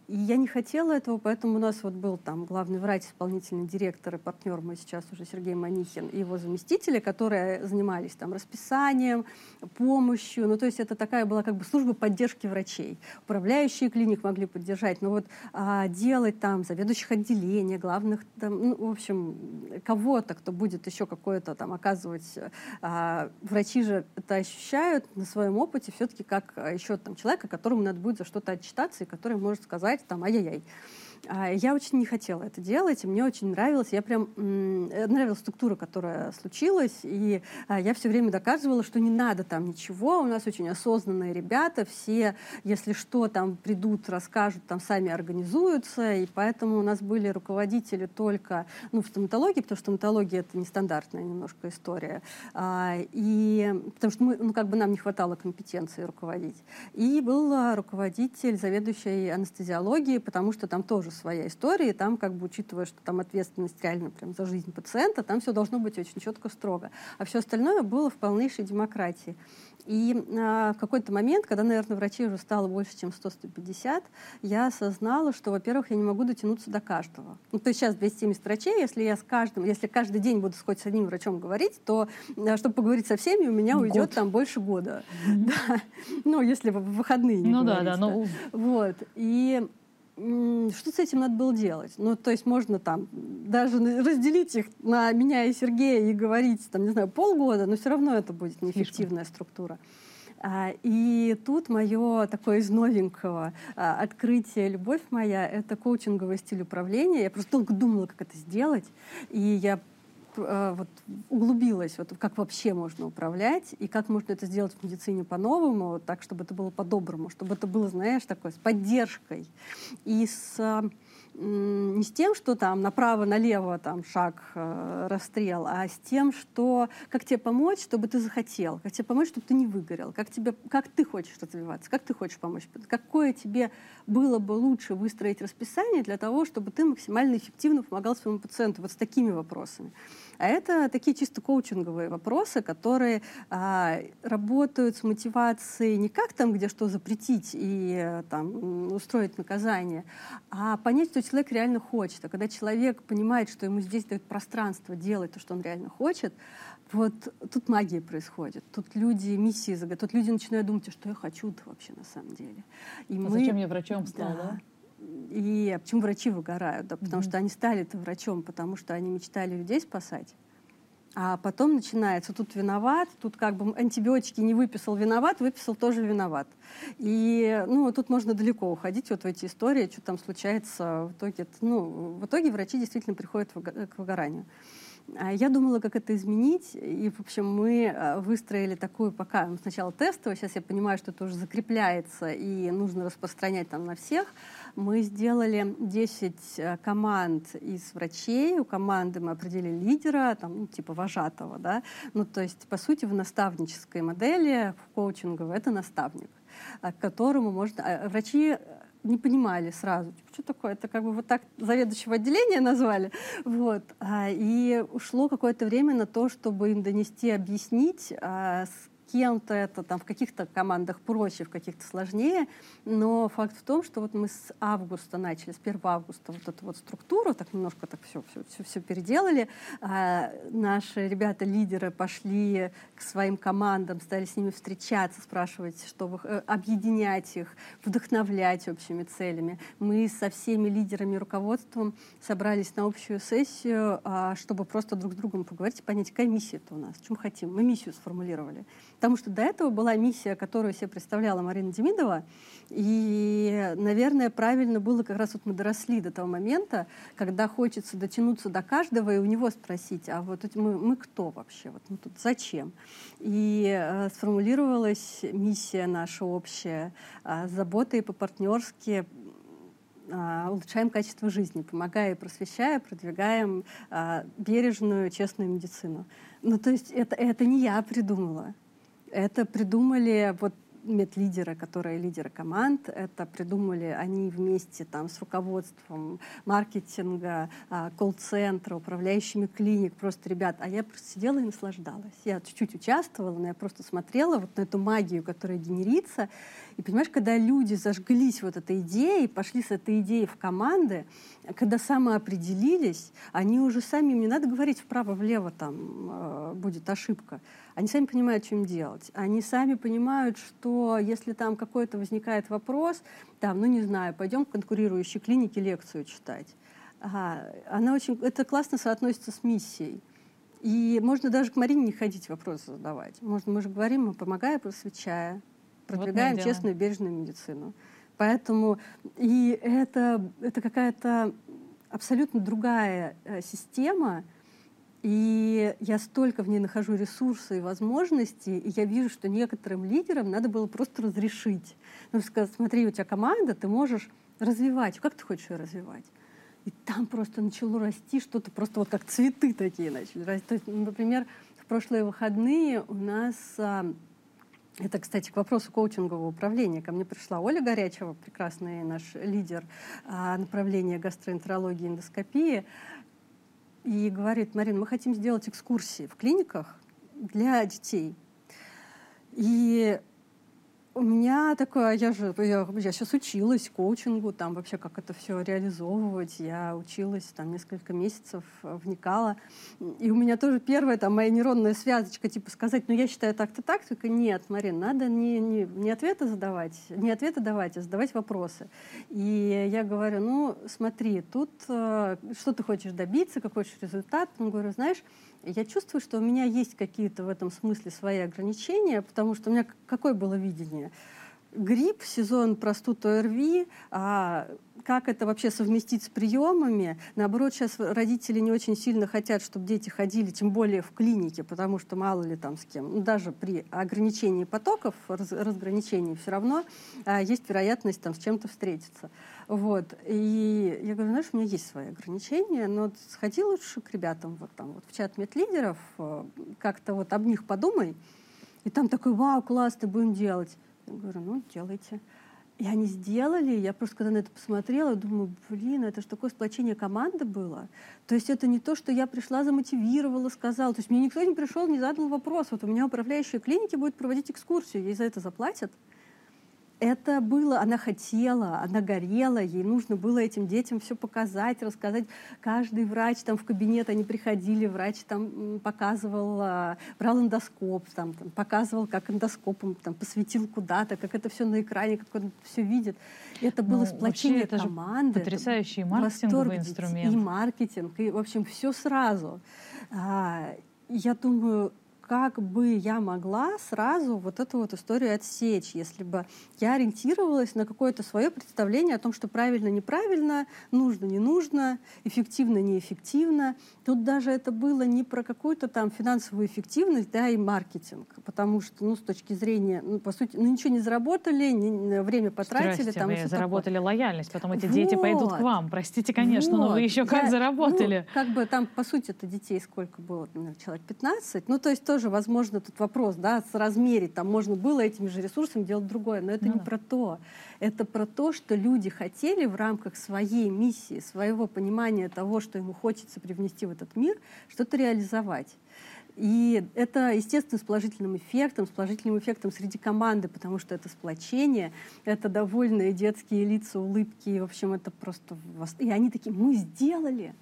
B: И я не хотела этого, поэтому у нас вот был там главный врач, исполнительный директор и партнер мой сейчас уже Сергей Манихин и его заместители, которые занимались там расписанием, помощью. Ну, то есть это такая была как бы служба поддержки врачей. Управляющие клиник могли поддержать, но вот а, делать там заведующих отделения, главных, там, ну, в общем, кого-то, кто будет еще какое-то там оказывать. А, врачи же это ощущают на своем опыте все-таки как еще там человека, которому надо будет за что-то отчитаться и который может сказать там ай-яй-яй. А, я очень не хотела это делать, мне очень нравилось. Я прям э, нравилась структура, которая случилась, и а, я все время доказывала, что не надо там ничего. У нас очень осознанные ребята, все, если что, там придут, расскажут, там сами организуются, и поэтому у нас были руководители только ну, в стоматологии, потому что стоматология это нестандартная немножко история, а, и потому что мы, ну, как бы нам не хватало компетенции руководить. И был руководитель, заведующий анестезиологией, потому что там тоже своя история, и там, как бы учитывая, что там ответственность реально прям за жизнь пациента, там все должно быть очень четко, строго. А все остальное было в полнейшей демократии. И а, в какой-то момент, когда, наверное, врачей уже стало больше, чем 100-150, я осознала, что, во-первых, я не могу дотянуться до каждого. Ну, то есть сейчас 270 врачей, если я с каждым, если каждый день буду хоть с одним врачом говорить, то, а, чтобы поговорить со всеми, у меня Год. уйдет там больше года. Mm-hmm. [LAUGHS] Да. Ну, если в выходные не
A: Ну
B: говорить,
A: да, да. Ну...
B: Вот. И что с этим надо было делать? Ну, то есть можно там даже разделить их на меня и Сергея и говорить, там, не знаю, полгода, но все равно это будет неэффективная структура. А, и тут мое такое из новенького а, открытие, любовь моя, это коучинговый стиль управления. Я просто долго думала, как это сделать. И я вот, углубилась, вот, как вообще можно управлять и как можно это сделать в медицине по-новому, вот, так, чтобы это было по-доброму, чтобы это было, знаешь, такое с поддержкой и с не с тем, что там направо-налево там шаг, э, расстрел, а с тем, что как тебе помочь, чтобы ты захотел, как тебе помочь, чтобы ты не выгорел, как, тебе, как ты хочешь развиваться, как ты хочешь помочь, какое тебе было бы лучше выстроить расписание для того, чтобы ты максимально эффективно помогал своему пациенту вот с такими вопросами. А это такие чисто коучинговые вопросы, которые а, работают с мотивацией не как там, где что запретить и там, устроить наказание, а понять, что человек реально хочет. А когда человек понимает, что ему здесь дают пространство делать то, что он реально хочет, вот тут магия происходит. Тут люди миссии загадывают. Тут люди начинают думать, а что я хочу-то вообще на самом деле.
A: И а мы... зачем я врачом стал, да? да?
B: И почему врачи выгорают? Да, потому mm-hmm. что они стали-то врачом, потому что они мечтали людей спасать. А потом начинается, тут виноват, тут как бы антибиотики не выписал виноват, выписал тоже виноват. И ну, тут можно далеко уходить вот в эти истории, что там случается в итоге. Ну, в итоге врачи действительно приходят к выгоранию. А я думала, как это изменить, и, в общем, мы э, выстроили такую пока, сначала тестовую, сейчас я понимаю, что это уже закрепляется и нужно распространять там на всех, мы сделали 10 э, команд из врачей. У команды мы определили лидера, там, ну, типа вожатого. Да? Ну, то есть, по сути, в наставнической модели, в коучинговой, это наставник, э, к которому можно... А, врачи не понимали сразу, типа, что такое, это как бы вот так заведующего отделения назвали. Вот. А, и ушло какое-то время на то, чтобы им донести, объяснить, а, кем-то это там в каких-то командах проще, в каких-то сложнее, но факт в том, что вот мы с августа начали, с 1 августа вот эту вот структуру, так немножко так все, все, все, все переделали. А, наши ребята-лидеры пошли к своим командам, стали с ними встречаться, спрашивать, чтобы э, объединять их, вдохновлять общими целями. Мы со всеми лидерами руководством собрались на общую сессию, а, чтобы просто друг с другом поговорить и понять, какая миссия это у нас, чем хотим. Мы миссию сформулировали. Потому что до этого была миссия, которую себе представляла Марина Демидова, и, наверное, правильно было как раз вот мы доросли до того момента, когда хочется дотянуться до каждого и у него спросить, а вот мы, мы кто вообще, вот мы тут зачем? И э, сформулировалась миссия наша общая, э, забота и по-партнерски э, улучшаем качество жизни, помогая и просвещая, продвигаем э, бережную, честную медицину. Ну, то есть это, это не я придумала это придумали вот медлидеры, которые лидеры команд. Это придумали они вместе там, с руководством маркетинга, а, колл-центра, управляющими клиник. Просто, ребят, а я просто сидела и наслаждалась. Я чуть-чуть участвовала, но я просто смотрела вот на эту магию, которая генерится. И понимаешь, когда люди зажглись вот этой идеей, пошли с этой идеей в команды, когда самоопределились, они уже сами, не надо говорить вправо-влево, там э, будет ошибка. Они сами понимают, им делать. Они сами понимают, что если там какой-то возникает вопрос, там, ну не знаю, пойдем в конкурирующей клинике лекцию читать. Ага, она очень, это классно соотносится с миссией. И можно даже к Марине не ходить вопросы задавать. Можно, мы же говорим, мы помогаем, просвещая, продвигаем вот честную, бережную медицину. Поэтому и это, это какая-то абсолютно другая э, система, и я столько в ней нахожу ресурсы и возможности, и я вижу, что некоторым лидерам надо было просто разрешить. Ну, сказать, смотри, у тебя команда, ты можешь развивать. Как ты хочешь ее развивать? И там просто начало расти что-то, просто вот как цветы такие начали расти. То есть, например, в прошлые выходные у нас а, это, кстати, к вопросу коучингового управления. Ко мне пришла Оля Горячева, прекрасный наш лидер а, направления гастроэнтерологии и эндоскопии, и говорит, Марина, мы хотим сделать экскурсии в клиниках для детей. И у меня такое, я же, я, я сейчас училась коучингу, там вообще как это все реализовывать. Я училась там несколько месяцев, вникала. И у меня тоже первая там моя нейронная связочка, типа сказать, ну я считаю так-то так, только нет, Марин, надо не, не, не ответы задавать, не ответы давать, а задавать вопросы. И я говорю, ну смотри, тут э, что ты хочешь добиться, какой хочешь результат? Он говорю, знаешь, я чувствую, что у меня есть какие-то в этом смысле свои ограничения, потому что у меня какое было видение? Грипп, сезон простуд ОРВИ, а как это вообще совместить с приемами. Наоборот, сейчас родители не очень сильно хотят, чтобы дети ходили, тем более в клинике, потому что мало ли там с кем. Ну, даже при ограничении потоков, раз, разграничении все равно а, есть вероятность там с чем-то встретиться. Вот. И я говорю, знаешь, у меня есть свои ограничения, но сходи лучше к ребятам вот там вот в чат медлидеров, э, как-то вот об них подумай. И там такой, вау, классно, будем делать. Я говорю, ну, делайте. И они сделали, я просто когда на это посмотрела, думаю, блин, это же такое сплочение команды было. То есть это не то, что я пришла, замотивировала, сказала. То есть мне никто не пришел, не задал вопрос. Вот у меня управляющая клиники будет проводить экскурсию, ей за это заплатят это было, она хотела, она горела, ей нужно было этим детям все показать, рассказать. Каждый врач там в кабинет, они приходили, врач там показывал, а, брал эндоскоп, там, там показывал, как эндоскопом там, посветил куда-то, как это все на экране, как он все видит. Это было ну, сплочение это команды.
A: Потрясающий маркетинговый инструмент.
B: И маркетинг, и, в общем, все сразу. А, я думаю, как бы я могла сразу вот эту вот историю отсечь, если бы я ориентировалась на какое-то свое представление о том, что правильно, неправильно, нужно, не нужно, эффективно, неэффективно. Тут даже это было не про какую-то там финансовую эффективность, да, и маркетинг, потому что, ну, с точки зрения, ну, по сути, ну, ничего не заработали, не, время потратили.
A: Здрасте,
B: там,
A: вы заработали такое. лояльность, потом эти вот. дети пойдут к вам. Простите, конечно, вот. но вы еще как я, заработали.
B: Ну, как бы там, по сути, это детей сколько было, наверное, человек 15. Ну, то есть тоже, возможно, тут вопрос, да, с размерить, там можно было этими же ресурсами делать другое, но это ну, не да. про то. Это про то, что люди хотели в рамках своей миссии, своего понимания того, что ему хочется привнести в этот мир, что-то реализовать. И это, естественно, с положительным эффектом, с положительным эффектом среди команды, потому что это сплочение, это довольные детские лица, улыбки, в общем, это просто... И они такие, мы сделали,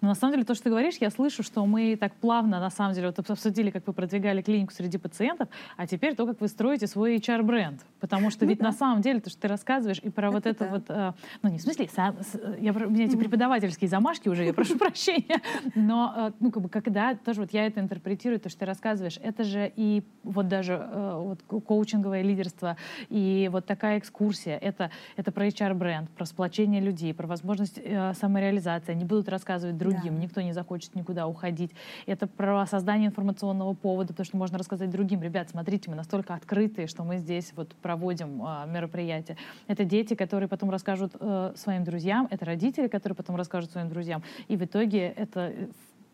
A: но на самом деле то, что ты говоришь, я слышу, что мы так плавно, на самом деле, вот обсудили, как вы продвигали клинику среди пациентов, а теперь то, как вы строите свой HR-бренд. Потому что ну, ведь да. на самом деле то, что ты рассказываешь, и про это вот это да. вот, э, ну не в смысле, сам, я, у меня эти преподавательские замашки уже, я прошу [LAUGHS] прощения, но, э, ну как бы, когда тоже вот я это интерпретирую, то, что ты рассказываешь, это же и вот даже э, вот коучинговое лидерство, и вот такая экскурсия, это, это про HR-бренд, про сплочение людей, про возможность самореализации. Они будут рассказывать рассказывать другим, да. никто не захочет никуда уходить. Это про создание информационного повода, потому что можно рассказать другим, ребят, смотрите, мы настолько открытые, что мы здесь вот проводим э, мероприятия. Это дети, которые потом расскажут э, своим друзьям, это родители, которые потом расскажут своим друзьям. И в итоге это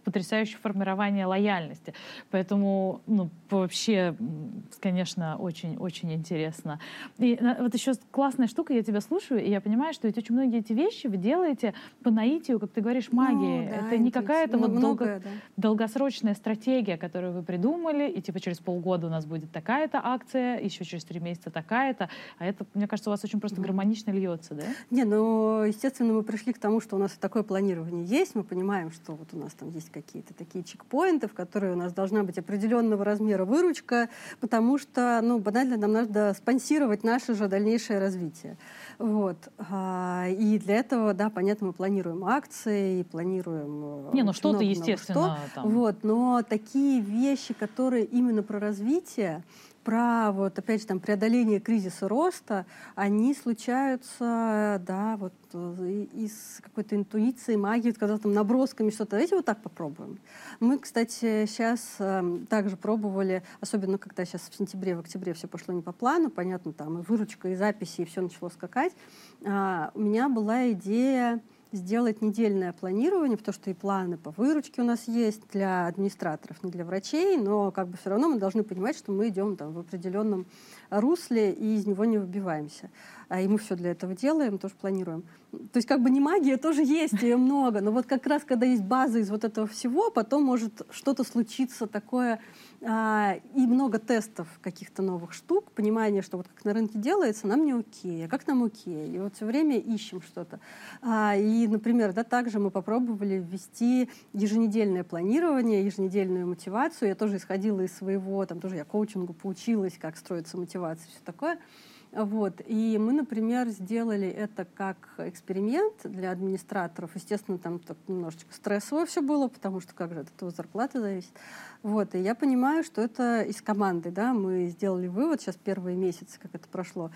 A: потрясающее формирование лояльности. Поэтому, ну, вообще, конечно, очень-очень интересно. И э, вот еще классная штука, я тебя слушаю, и я понимаю, что ведь очень многие эти вещи вы делаете по наитию, как ты говоришь, магии. Ну, да, Это не какая-то вот долго, да. долгосрочная стратегия, которую вы придумали, и типа через полгода у нас будет такая-то акция, еще через три месяца такая-то. А это, мне кажется, у вас очень просто гармонично льется, да?
B: Не, ну, естественно, мы пришли к тому, что у нас такое планирование есть. Мы понимаем, что вот у нас там есть какие-то такие чекпоинты, в которые у нас должна быть определенного размера выручка, потому что, ну, банально нам надо спонсировать наше же дальнейшее развитие. Вот. А, и для этого, да, понятно, мы планируем акции, планируем...
A: Э, Не, ну что-то, естественно,
B: что. Там. Вот, но такие вещи, которые именно про развитие, про вот опять же там преодоление кризиса роста, они случаются, да, вот э, из какой-то интуиции, магии, когда там набросками что-то. Давайте вот так попробуем. Мы, кстати, сейчас э, эм, также пробовали, особенно когда сейчас в сентябре, в октябре все пошло не по плану, понятно, там и выручка, и записи, и все начало скакать. Э, у меня была идея сделать недельное планирование, потому что и планы по выручке у нас есть для администраторов, не для врачей, но как бы все равно мы должны понимать, что мы идем там в определенном русле и из него не выбиваемся. А и мы все для этого делаем, тоже планируем. То есть как бы не магия тоже есть, ее много, но вот как раз когда есть база из вот этого всего, потом может что-то случиться такое, а, и много тестов каких-то новых штук, понимание, что вот как на рынке делается, нам не окей, а как нам окей. И вот все время ищем что-то. А, и, например, да, также мы попробовали ввести еженедельное планирование, еженедельную мотивацию. Я тоже исходила из своего, там тоже я коучингу поучилась, как строится мотивация, все такое. Вот. И мы, например, сделали это как эксперимент для администраторов. Естественно, там так немножечко стрессово все было, потому что как же от этого зарплаты зависит. Вот, и я понимаю, что это из команды, да, мы сделали вывод, сейчас первые месяцы, как это прошло,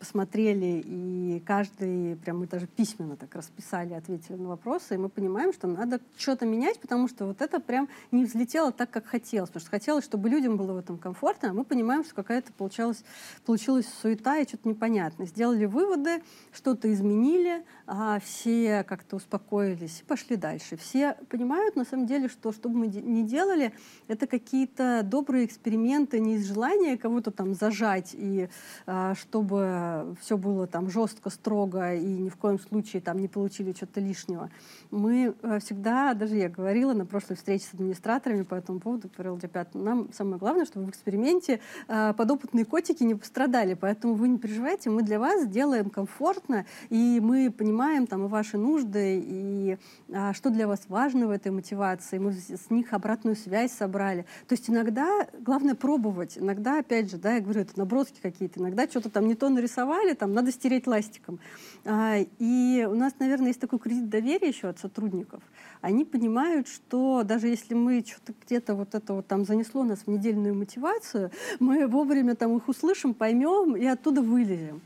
B: посмотрели, и каждый, прям мы даже письменно так расписали, ответили на вопросы, и мы понимаем, что надо что-то менять, потому что вот это прям не взлетело так, как хотелось, потому что хотелось, чтобы людям было в этом комфортно, а мы понимаем, что какая-то получалась, получилась суета и что-то непонятное. Сделали выводы, что-то изменили, а все как-то успокоились и пошли дальше. Все понимают, на самом деле, что что бы мы ни делали, делали, это какие-то добрые эксперименты не из желания кого-то там зажать и а, чтобы все было там жестко, строго и ни в коем случае там не получили что-то лишнего. Мы а, всегда, даже я говорила на прошлой встрече с администраторами по этому поводу, говорила, ребят, нам самое главное, чтобы в эксперименте а, подопытные котики не пострадали, поэтому вы не переживайте, мы для вас делаем комфортно, и мы понимаем там ваши нужды, и а, что для вас важно в этой мотивации, мы с них обратную связь собрали. То есть иногда главное пробовать. Иногда, опять же, да, я говорю, это наброски какие-то. Иногда что-то там не то нарисовали, там надо стереть ластиком. А, и у нас, наверное, есть такой кредит доверия еще от сотрудников. Они понимают, что даже если мы что-то где-то вот это вот там занесло нас в недельную мотивацию, мы вовремя там их услышим, поймем и оттуда вылезем.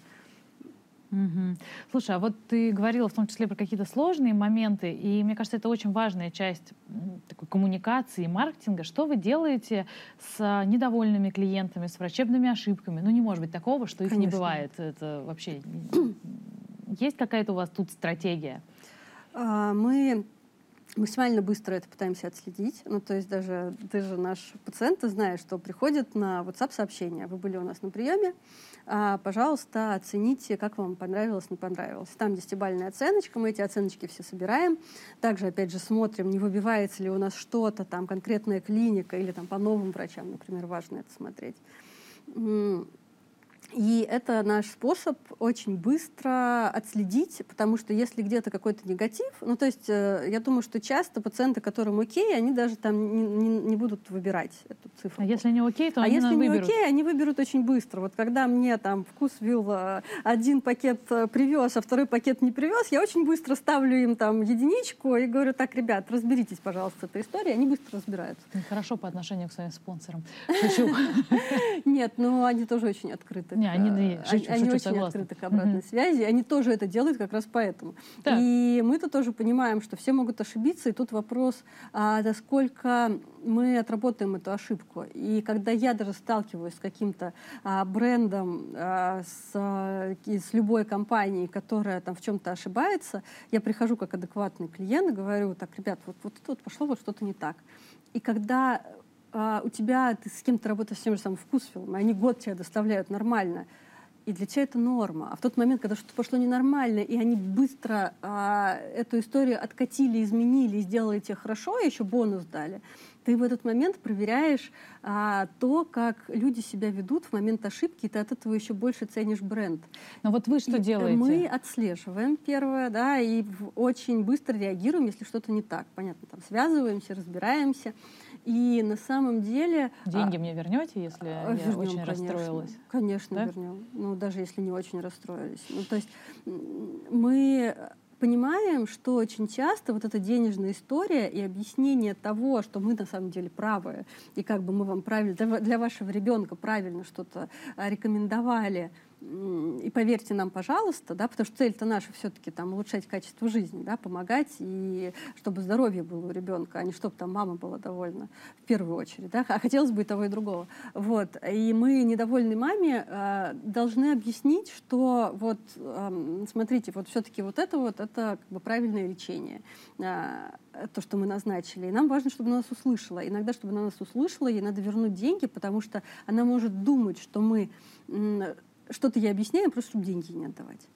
A: Угу. Слушай, а вот ты говорила в том числе про какие-то сложные моменты, и мне кажется, это очень важная часть такой коммуникации и маркетинга. Что вы делаете с недовольными клиентами, с врачебными ошибками? Ну, не может быть такого, что их Конечно. не бывает. Это вообще... Есть какая-то у вас тут стратегия?
B: А, мы максимально быстро это пытаемся отследить. Ну, то есть даже ты же наш пациент, ты знаешь, что приходит на WhatsApp сообщение. Вы были у нас на приеме, а, пожалуйста, оцените, как вам понравилось, не понравилось. Там десятибальная оценочка, мы эти оценочки все собираем. Также, опять же, смотрим, не выбивается ли у нас что-то, там конкретная клиника или там по новым врачам, например, важно это смотреть. И это наш способ очень быстро отследить, потому что если где-то какой-то негатив, ну то есть э, я думаю, что часто пациенты, которым окей, они даже там не, не, не будут выбирать эту цифру.
A: А если не окей, то
B: а
A: они
B: если не
A: выберут.
B: окей, они выберут очень быстро. Вот когда мне там вкус вил э, один пакет э, привез, а второй пакет не привез, я очень быстро ставлю им там единичку и говорю, так, ребят, разберитесь, пожалуйста, с этой историей, они быстро разбираются.
A: Хорошо по отношению к своим спонсорам. [LAUGHS]
B: Нет, но они тоже очень открыты.
A: Не, они,
B: они, шучу, они шучу, очень согласна. открыты к обратной mm-hmm. связи, они тоже это делают как раз поэтому. Да. И мы-то тоже понимаем, что все могут ошибиться, и тут вопрос, а, насколько мы отработаем эту ошибку. И когда я даже сталкиваюсь с каким-то а, брендом, а, с, а, с любой компанией, которая там в чем-то ошибается, я прихожу как адекватный клиент и говорю, так, ребят, вот, вот тут пошло вот что-то не так. И когда а, у тебя, ты с кем-то работаешь с тем же самым вкусфилом, они год тебя доставляют нормально, и для тебя это норма. А в тот момент, когда что-то пошло ненормально, и они быстро а, эту историю откатили, изменили, сделали тебе хорошо, и еще бонус дали, ты в этот момент проверяешь а, то, как люди себя ведут в момент ошибки, и ты от этого еще больше ценишь бренд.
A: Но вот вы что и делаете?
B: Мы отслеживаем первое, да, и очень быстро реагируем, если что-то не так. Понятно, там связываемся, разбираемся. И на самом деле...
A: Деньги а, мне вернете, если а, я вернем, очень конечно, расстроилась?
B: Конечно, да? вернем. Ну, даже если не очень расстроились. Ну, то есть мы понимаем, что очень часто вот эта денежная история и объяснение того, что мы на самом деле правы, и как бы мы вам правильно, для вашего ребенка правильно что-то а, рекомендовали, и поверьте нам, пожалуйста, да, потому что цель-то наша все-таки там улучшать качество жизни, да, помогать, и чтобы здоровье было у ребенка, а не чтобы там мама была довольна в первую очередь, да, [LAUGHS] а хотелось бы и того, и другого. Вот. И мы недовольной маме э, должны объяснить, что вот, э, смотрите, вот все-таки вот это вот, это как бы правильное лечение, э, то, что мы назначили. И нам важно, чтобы она нас услышала. Иногда, чтобы она нас услышала, ей надо вернуть деньги, потому что она может думать, что мы что-то я объясняю, просто чтобы деньги не отдавать.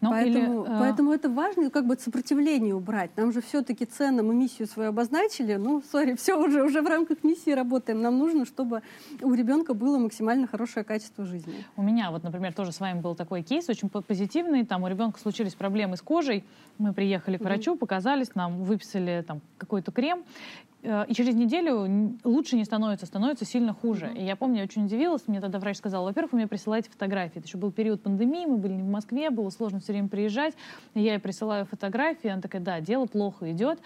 B: Ну, поэтому, или, поэтому это важно, как бы сопротивление убрать. Нам же все-таки цены, мы миссию свою обозначили. Ну, сори, [LAUGHS] все уже, уже в рамках миссии работаем. Нам нужно, чтобы у ребенка было максимально хорошее качество жизни.
A: У меня вот, например, тоже с вами был такой кейс, очень позитивный. Там у ребенка случились проблемы с кожей. Мы приехали к врачу, показались, нам выписали там какой-то крем. Э, и через неделю лучше не становится, становится сильно хуже. Mm-hmm. И я помню, я очень удивилась, мне тогда врач сказал, во-первых, вы мне присылаете фотографии. Это еще был период пандемии, мы были не в Москве, было сложно все время приезжать. И я ей присылаю фотографии, она такая, да, дело плохо идет.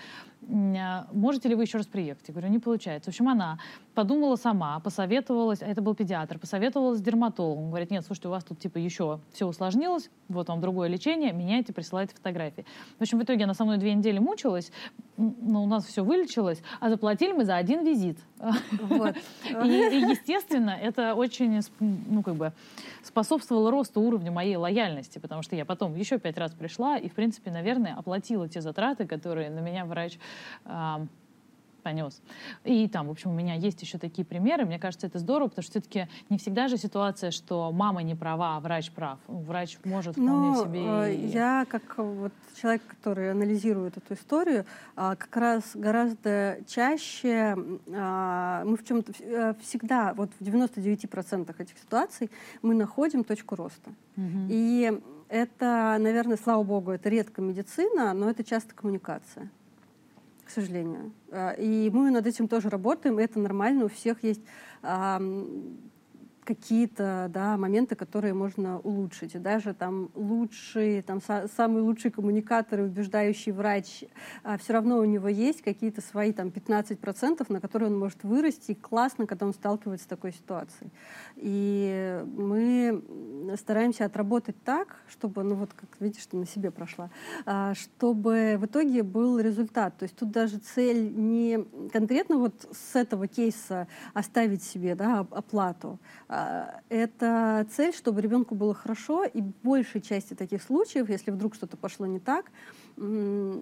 A: А, можете ли вы еще раз приехать? Я говорю, не получается. В общем, она подумала сама, посоветовалась, а это был педиатр, посоветовалась с дерматологом. Говорит, нет, слушайте, у вас тут типа еще все усложнилось, вот вам другое лечение, меняйте, присылайте фотографии. В общем, в итоге она со мной две недели мучилась, но у нас все вылечилось, а заплатили мы за один визит. Вот. И, и, естественно, это очень, ну, как бы, способствовало росту уровня моей лояльности, потому что я потом еще пять раз пришла и, в принципе, наверное, оплатила те затраты, которые на меня врач понес. И там, в общем, у меня есть еще такие примеры. Мне кажется, это здорово, потому что все-таки не всегда же ситуация, что мама не права, а врач прав. Врач может вполне
B: Но,
A: себе...
B: Э, и... Я, как вот человек, который анализирует эту историю, а, как раз гораздо чаще а, мы в чем-то э, всегда, вот в 99% этих ситуаций мы находим точку роста. Угу. И это, наверное, слава богу, это редко медицина, но это часто коммуникация к сожалению. А, и мы над этим тоже работаем, это нормально, у всех есть какие-то да, моменты, которые можно улучшить. Даже там лучший, там са- самый лучший коммуникатор и убеждающий врач, а, все равно у него есть какие-то свои там 15%, на которые он может вырасти. И классно, когда он сталкивается с такой ситуацией. И мы стараемся отработать так, чтобы, ну вот как видишь, ты на себе прошла, а, чтобы в итоге был результат. То есть тут даже цель не конкретно вот с этого кейса оставить себе да, оплату, это цель, чтобы ребенку было хорошо, и большей части таких случаев, если вдруг что-то пошло не так, э,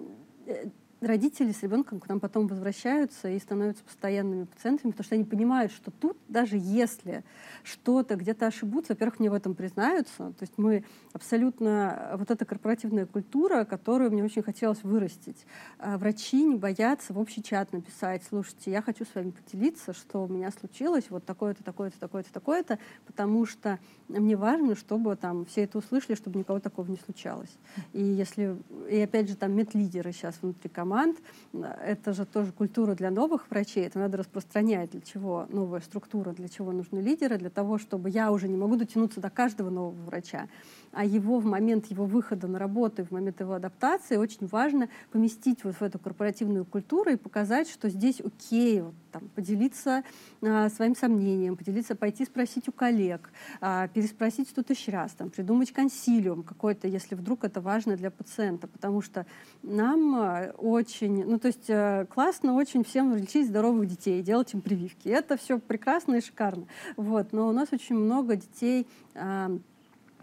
B: родители с ребенком к нам потом возвращаются и становятся постоянными пациентами, потому что они понимают, что тут, даже если что-то где-то ошибутся, во-первых, мне в этом признаются. То есть мы абсолютно... Вот эта корпоративная культура, которую мне очень хотелось вырастить. А врачи не боятся в общий чат написать, слушайте, я хочу с вами поделиться, что у меня случилось, вот такое-то, такое-то, такое-то, такое-то, потому что мне важно, чтобы там все это услышали, чтобы никого такого не случалось. И если... И опять же, там медлидеры сейчас внутри команды, команд. Это же тоже культура для новых врачей. Это надо распространять. Для чего новая структура, для чего нужны лидеры, для того, чтобы я уже не могу дотянуться до каждого нового врача а его в момент его выхода на работу, в момент его адаптации очень важно поместить вот в эту корпоративную культуру и показать, что здесь окей, вот, там, поделиться а, своим сомнением, поделиться, пойти спросить у коллег, а, переспросить что-то еще раз, там, придумать консилиум какой-то, если вдруг это важно для пациента, потому что нам а, очень, ну то есть а, классно очень всем лечить здоровых детей, делать им прививки. Это все прекрасно и шикарно. Вот, но у нас очень много детей а,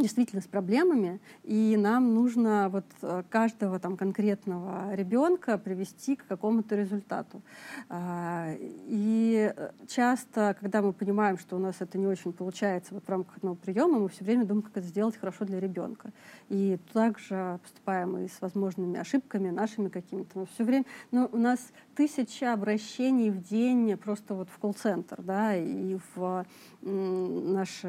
B: действительно с проблемами, и нам нужно вот э, каждого там конкретного ребенка привести к какому-то результату. А, и часто, когда мы понимаем, что у нас это не очень получается вот в рамках одного приема, мы все время думаем, как это сделать хорошо для ребенка. И также поступаем и с возможными ошибками нашими какими-то. Но все время, но у нас тысяча обращений в день просто вот в колл-центр, да, и в нашу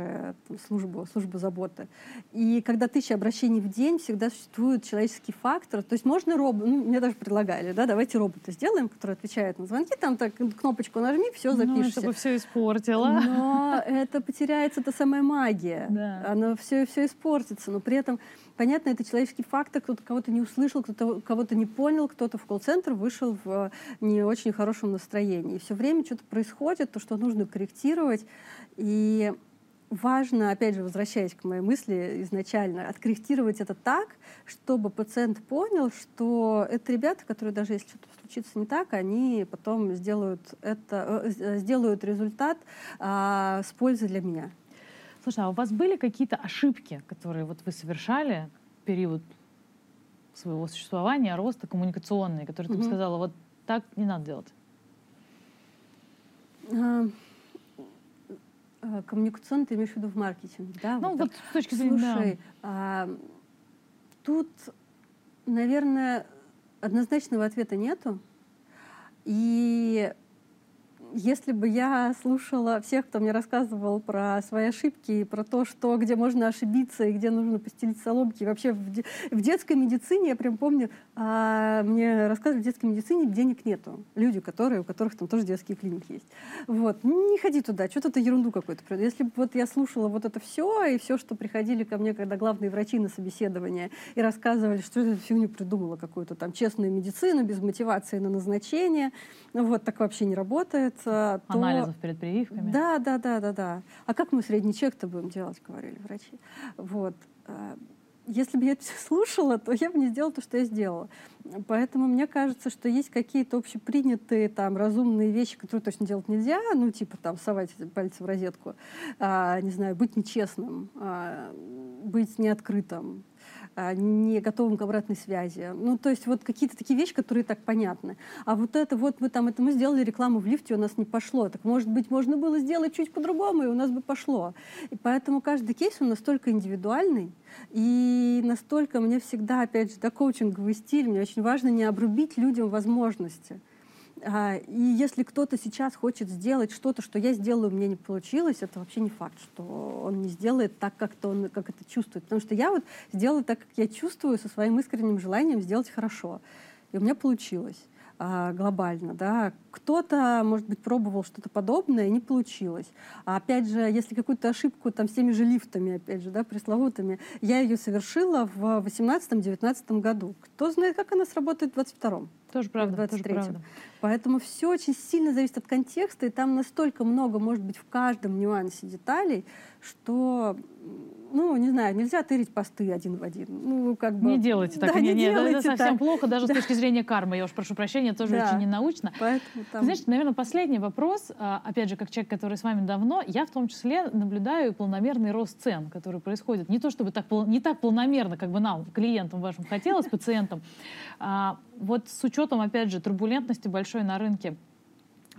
B: службу, службу заботы. И когда тысяча обращений в день, всегда существует человеческий фактор. То есть можно робот, ну, мне даже предлагали, да, давайте робота сделаем, который отвечает на звонки, там так кнопочку нажми, все, запишешься. Ну,
A: чтобы все испортило.
B: Но это потеряется та самая магия. Да. Оно все, все испортится. Но при этом Понятно, это человеческий фактор, кто-то кого-то не услышал, кто-то кого-то не понял, кто-то в колл-центр вышел в не очень хорошем настроении. Все время что-то происходит, то, что нужно корректировать. И важно, опять же, возвращаясь к моей мысли изначально, откорректировать это так, чтобы пациент понял, что это ребята, которые даже если что-то случится не так, они потом сделают, это, э, сделают результат а, с пользой для меня.
A: Слушай, а у вас были какие-то ошибки, которые вот вы совершали в период своего существования, роста коммуникационные, которые ты бы сказала, вот так не надо делать?
B: А, а, коммуникационно ты имеешь в виду в маркетинге, да?
A: Ну, вот, вот с точки зрения...
B: Слушай, да. а, тут, наверное, однозначного ответа нету. И если бы я слушала всех, кто мне рассказывал про свои ошибки и про то, что, где можно ошибиться и где нужно постелить соломки, вообще в, в детской медицине, я прям помню, а, мне рассказывали, в детской медицине денег нету. Люди, которые, у которых там тоже детские клиники есть. Вот. Не ходи туда, что-то ты ерунду какую-то. Если бы вот я слушала вот это все, и все, что приходили ко мне, когда главные врачи на собеседование, и рассказывали, что я фигню придумала, какую-то там честную медицину, без мотивации на назначение, вот, так вообще не работает.
A: То... Анализов перед прививками.
B: Да, да, да, да, да. А как мы средний чек-то будем делать, говорили врачи. Вот. А, если бы я это [LAUGHS] слушала, то я бы не сделала то, что я сделала. Поэтому мне кажется, что есть какие-то общепринятые там разумные вещи, которые точно делать нельзя, ну типа там совать пальцы в розетку, а, не знаю, быть нечестным, а, быть неоткрытым, не готовым к обратной связи. Ну, то есть вот какие-то такие вещи, которые так понятны. А вот это вот мы там, это мы сделали рекламу в лифте, у нас не пошло. Так может быть, можно было сделать чуть по-другому, и у нас бы пошло. И поэтому каждый кейс он настолько индивидуальный, и настолько мне всегда, опять же, да, коучинговый стиль, мне очень важно не обрубить людям возможности. А, и если кто-то сейчас хочет сделать что-то, что я сделаю, мне не получилось, это вообще не факт, что он не сделает так, как-то он как это чувствует. Потому что я вот сделала так, как я чувствую, со своим искренним желанием сделать хорошо. И у меня получилось а, глобально, да. Кто-то, может быть, пробовал что-то подобное, и не получилось. А опять же, если какую-то ошибку там с теми же лифтами, опять же, да, пресловутыми, я ее совершила в 18-19 году. Кто знает, как она сработает в 22-м?
A: Тоже правда, 23 тоже правда.
B: Поэтому все очень сильно зависит от контекста, и там настолько много может быть в каждом нюансе деталей, что ну, не знаю, нельзя тырить посты один в один. Ну, как бы...
A: Не делайте так.
B: Да,
A: не,
B: не,
A: делайте это совсем
B: так.
A: плохо, даже да. с точки зрения кармы. Я уж прошу прощения, тоже да. очень ненаучно.
B: Поэтому там...
A: Знаешь, наверное, последний вопрос, а, опять же, как человек, который с вами давно, я в том числе наблюдаю планомерный рост цен, который происходит. Не то чтобы так, не так планомерно, как бы нам, клиентам вашим хотелось, пациентам. А, вот с учетом, опять же, турбулентности большой на рынке,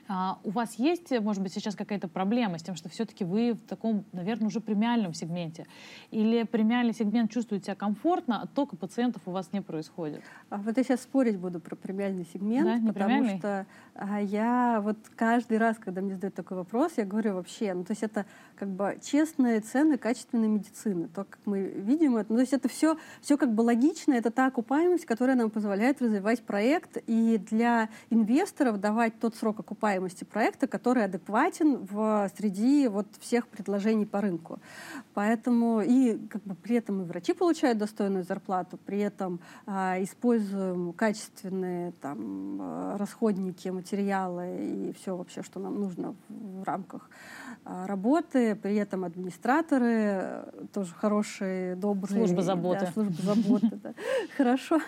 A: А у вас есть, может быть, сейчас какая-то проблема с тем, что все-таки вы в таком, наверное, уже премиальном сегменте? Или премиальный сегмент чувствует себя комфортно, а оттока пациентов у вас не происходит?
B: А вот я сейчас спорить буду про премиальный сегмент, да, потому премиальный? что а, я вот каждый раз, когда мне задают такой вопрос, я говорю вообще, ну то есть это как бы честные цены качественной медицины, то, как мы видим это, ну, то есть это все, все как бы логично, это та окупаемость, которая нам позволяет развивать проект и для инвесторов давать тот срок окупаемости, окупаемости проекта, который адекватен в, среди вот всех предложений по рынку. Поэтому и как бы при этом и врачи получают достойную зарплату, при этом а, используем качественные там а, расходники, материалы и все вообще, что нам нужно в, в рамках а, работы, при этом администраторы э, тоже хорошие, добрые.
A: Служба заботы.
B: Да, служба заботы, да. Хорошо.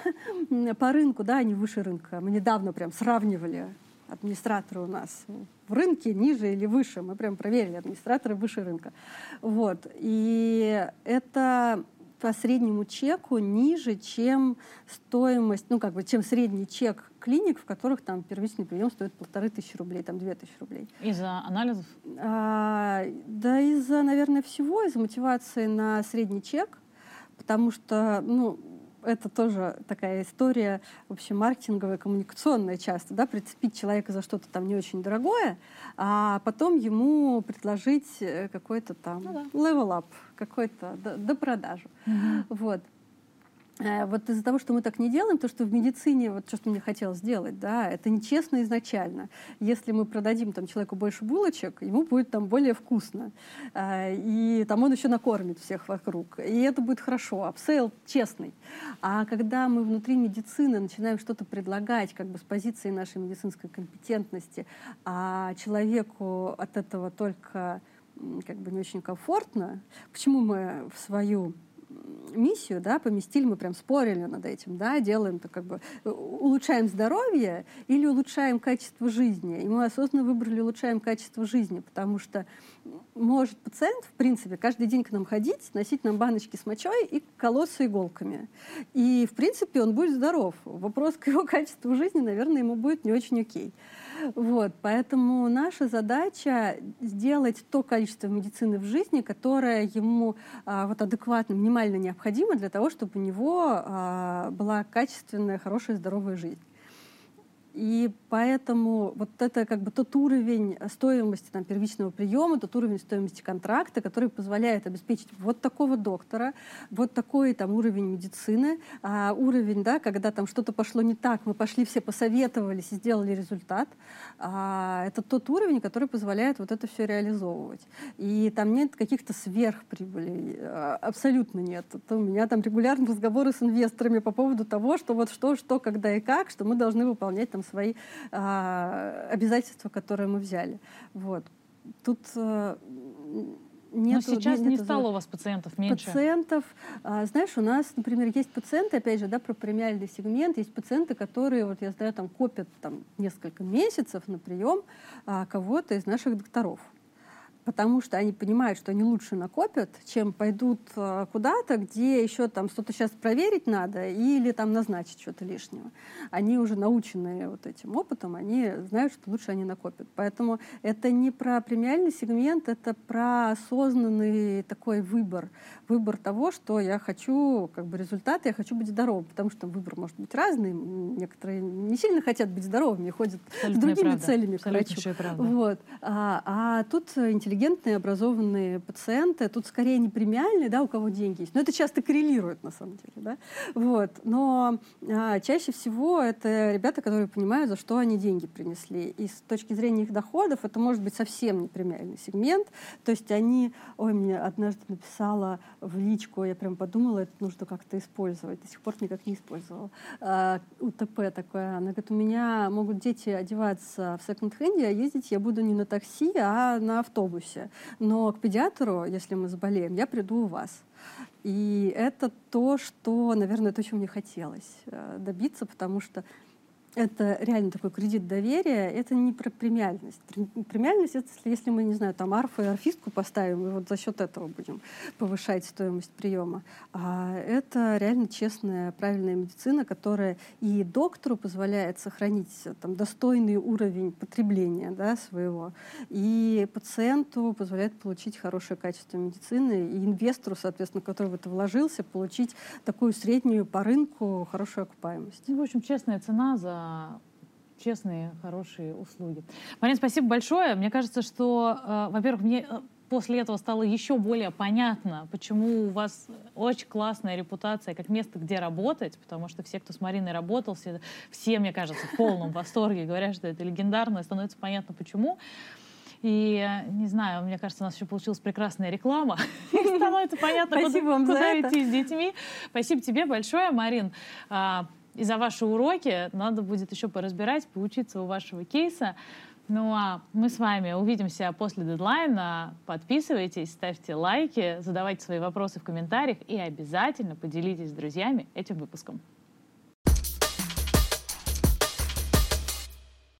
B: По рынку, да, они выше рынка. Мы недавно прям сравнивали администраторы у нас в рынке ниже или выше. Мы прям проверили, администраторы выше рынка. Вот. И это по среднему чеку ниже, чем стоимость, ну, как бы, чем средний чек клиник, в которых там первичный прием стоит полторы тысячи рублей, там две тысячи рублей.
A: Из-за анализов?
B: А, да, из-за, наверное, всего, из-за мотивации на средний чек, потому что, ну, это тоже такая история вообще маркетинговая, коммуникационная часто, да, прицепить человека за что-то там не очень дорогое, а потом ему предложить э, какой-то там ну, да. level up, какой-то до, допродажу. Угу. Вот. Э, вот из-за того, что мы так не делаем, то, что в медицине, вот то, что мне хотелось сделать, да, это нечестно изначально. Если мы продадим там человеку больше булочек, ему будет там более вкусно. Э, и там он еще накормит всех вокруг. И это будет хорошо. Upsell честный. А когда мы внутри медицины начинаем что-то предлагать как бы с позиции нашей медицинской компетентности, а человеку от этого только как бы не очень комфортно, почему мы в свою миссию, да, поместили, мы прям спорили над этим, да, делаем то как бы э, улучшаем здоровье или улучшаем качество жизни. И мы осознанно выбрали улучшаем качество жизни, потому что может пациент, в принципе, каждый день к нам ходить, носить нам баночки с мочой и колоться иголками. И, в принципе, он будет здоров. Вопрос к его [LAUGHS] качеству жизни, наверное, ему будет не очень окей. Вот, поэтому наша задача сделать то количество медицины в жизни, которое ему а, вот адекватно, минимально необходимо для того, чтобы у него а, была качественная, хорошая, здоровая жизнь. И поэтому вот это как бы тот уровень стоимости там, первичного приема, тот уровень стоимости контракта, который позволяет обеспечить вот такого доктора, вот такой там уровень медицины, а, уровень, да, когда там что-то пошло не так, мы пошли все посоветовались и сделали результат. А, это тот уровень, который позволяет вот это все реализовывать. И там нет каких-то сверхприбылей, а, абсолютно нет. Это у меня там регулярные разговоры с инвесторами по поводу того, что вот что, что, когда и как, что мы должны выполнять там свои а, обязательства, которые мы взяли. Вот. Тут а,
A: нет, Но сейчас нет, не стало у вас пациентов меньше.
B: Пациентов, а, знаешь, у нас, например, есть пациенты, опять же, да, про премиальный сегмент, есть пациенты, которые, вот я знаю, там копят там несколько месяцев на прием а, кого-то из наших докторов потому что они понимают, что они лучше накопят, чем пойдут э, куда-то, где еще там что-то сейчас проверить надо или там назначить что-то лишнего. Они уже наученные вот этим опытом, они знают, что лучше они накопят. Поэтому это не про премиальный сегмент, это про осознанный такой выбор. Выбор того, что я хочу как бы результаты, я хочу быть здоровым, потому что выбор может быть разный. Некоторые не сильно хотят быть здоровыми, ходят Абсолютная с другими
A: правда.
B: целями к врачу. Вот. А, а тут интеллигентные интеллигентные, образованные пациенты, тут скорее не премиальные, да, у кого деньги есть, но это часто коррелирует на самом деле, да, вот, но а, чаще всего это ребята, которые понимают, за что они деньги принесли, и с точки зрения их доходов это может быть совсем не премиальный сегмент, то есть они, ой, мне однажды написала в личку, я прям подумала, это нужно как-то использовать, до сих пор никак не использовала, а, УТП такое, она говорит, у меня могут дети одеваться в секонд-хенде, а ездить я буду не на такси, а на автобусе, автобусе. Но к педиатру, если мы заболеем, я приду у вас. И это то, что, наверное, то, чего мне хотелось э, добиться, потому что это реально такой кредит доверия, это не про премиальность. Премиальность — это если мы, не знаю, там арфу и арфистку поставим, и вот за счет этого будем повышать стоимость приема. А это реально честная, правильная медицина, которая и доктору позволяет сохранить там, достойный уровень потребления да, своего, и пациенту позволяет получить хорошее качество медицины, и инвестору, соответственно, который в это вложился, получить такую среднюю по рынку хорошую окупаемость.
A: Ну, в общем, честная цена за честные, хорошие услуги. Марина, спасибо большое. Мне кажется, что, э, во-первых, мне э, после этого стало еще более понятно, почему у вас очень классная репутация как место, где работать, потому что все, кто с Мариной работал, все, все мне кажется, в полном восторге, говорят, что это легендарно, и становится понятно, почему. И, не знаю, мне кажется, у нас еще получилась прекрасная реклама. [LAUGHS] Становится понятно, куда, куда идти с детьми. Спасибо тебе большое, Марин. И за ваши уроки надо будет еще поразбирать, поучиться у вашего кейса. Ну а мы с вами увидимся после дедлайна. Подписывайтесь, ставьте лайки, задавайте свои вопросы в комментариях и обязательно поделитесь с друзьями этим выпуском.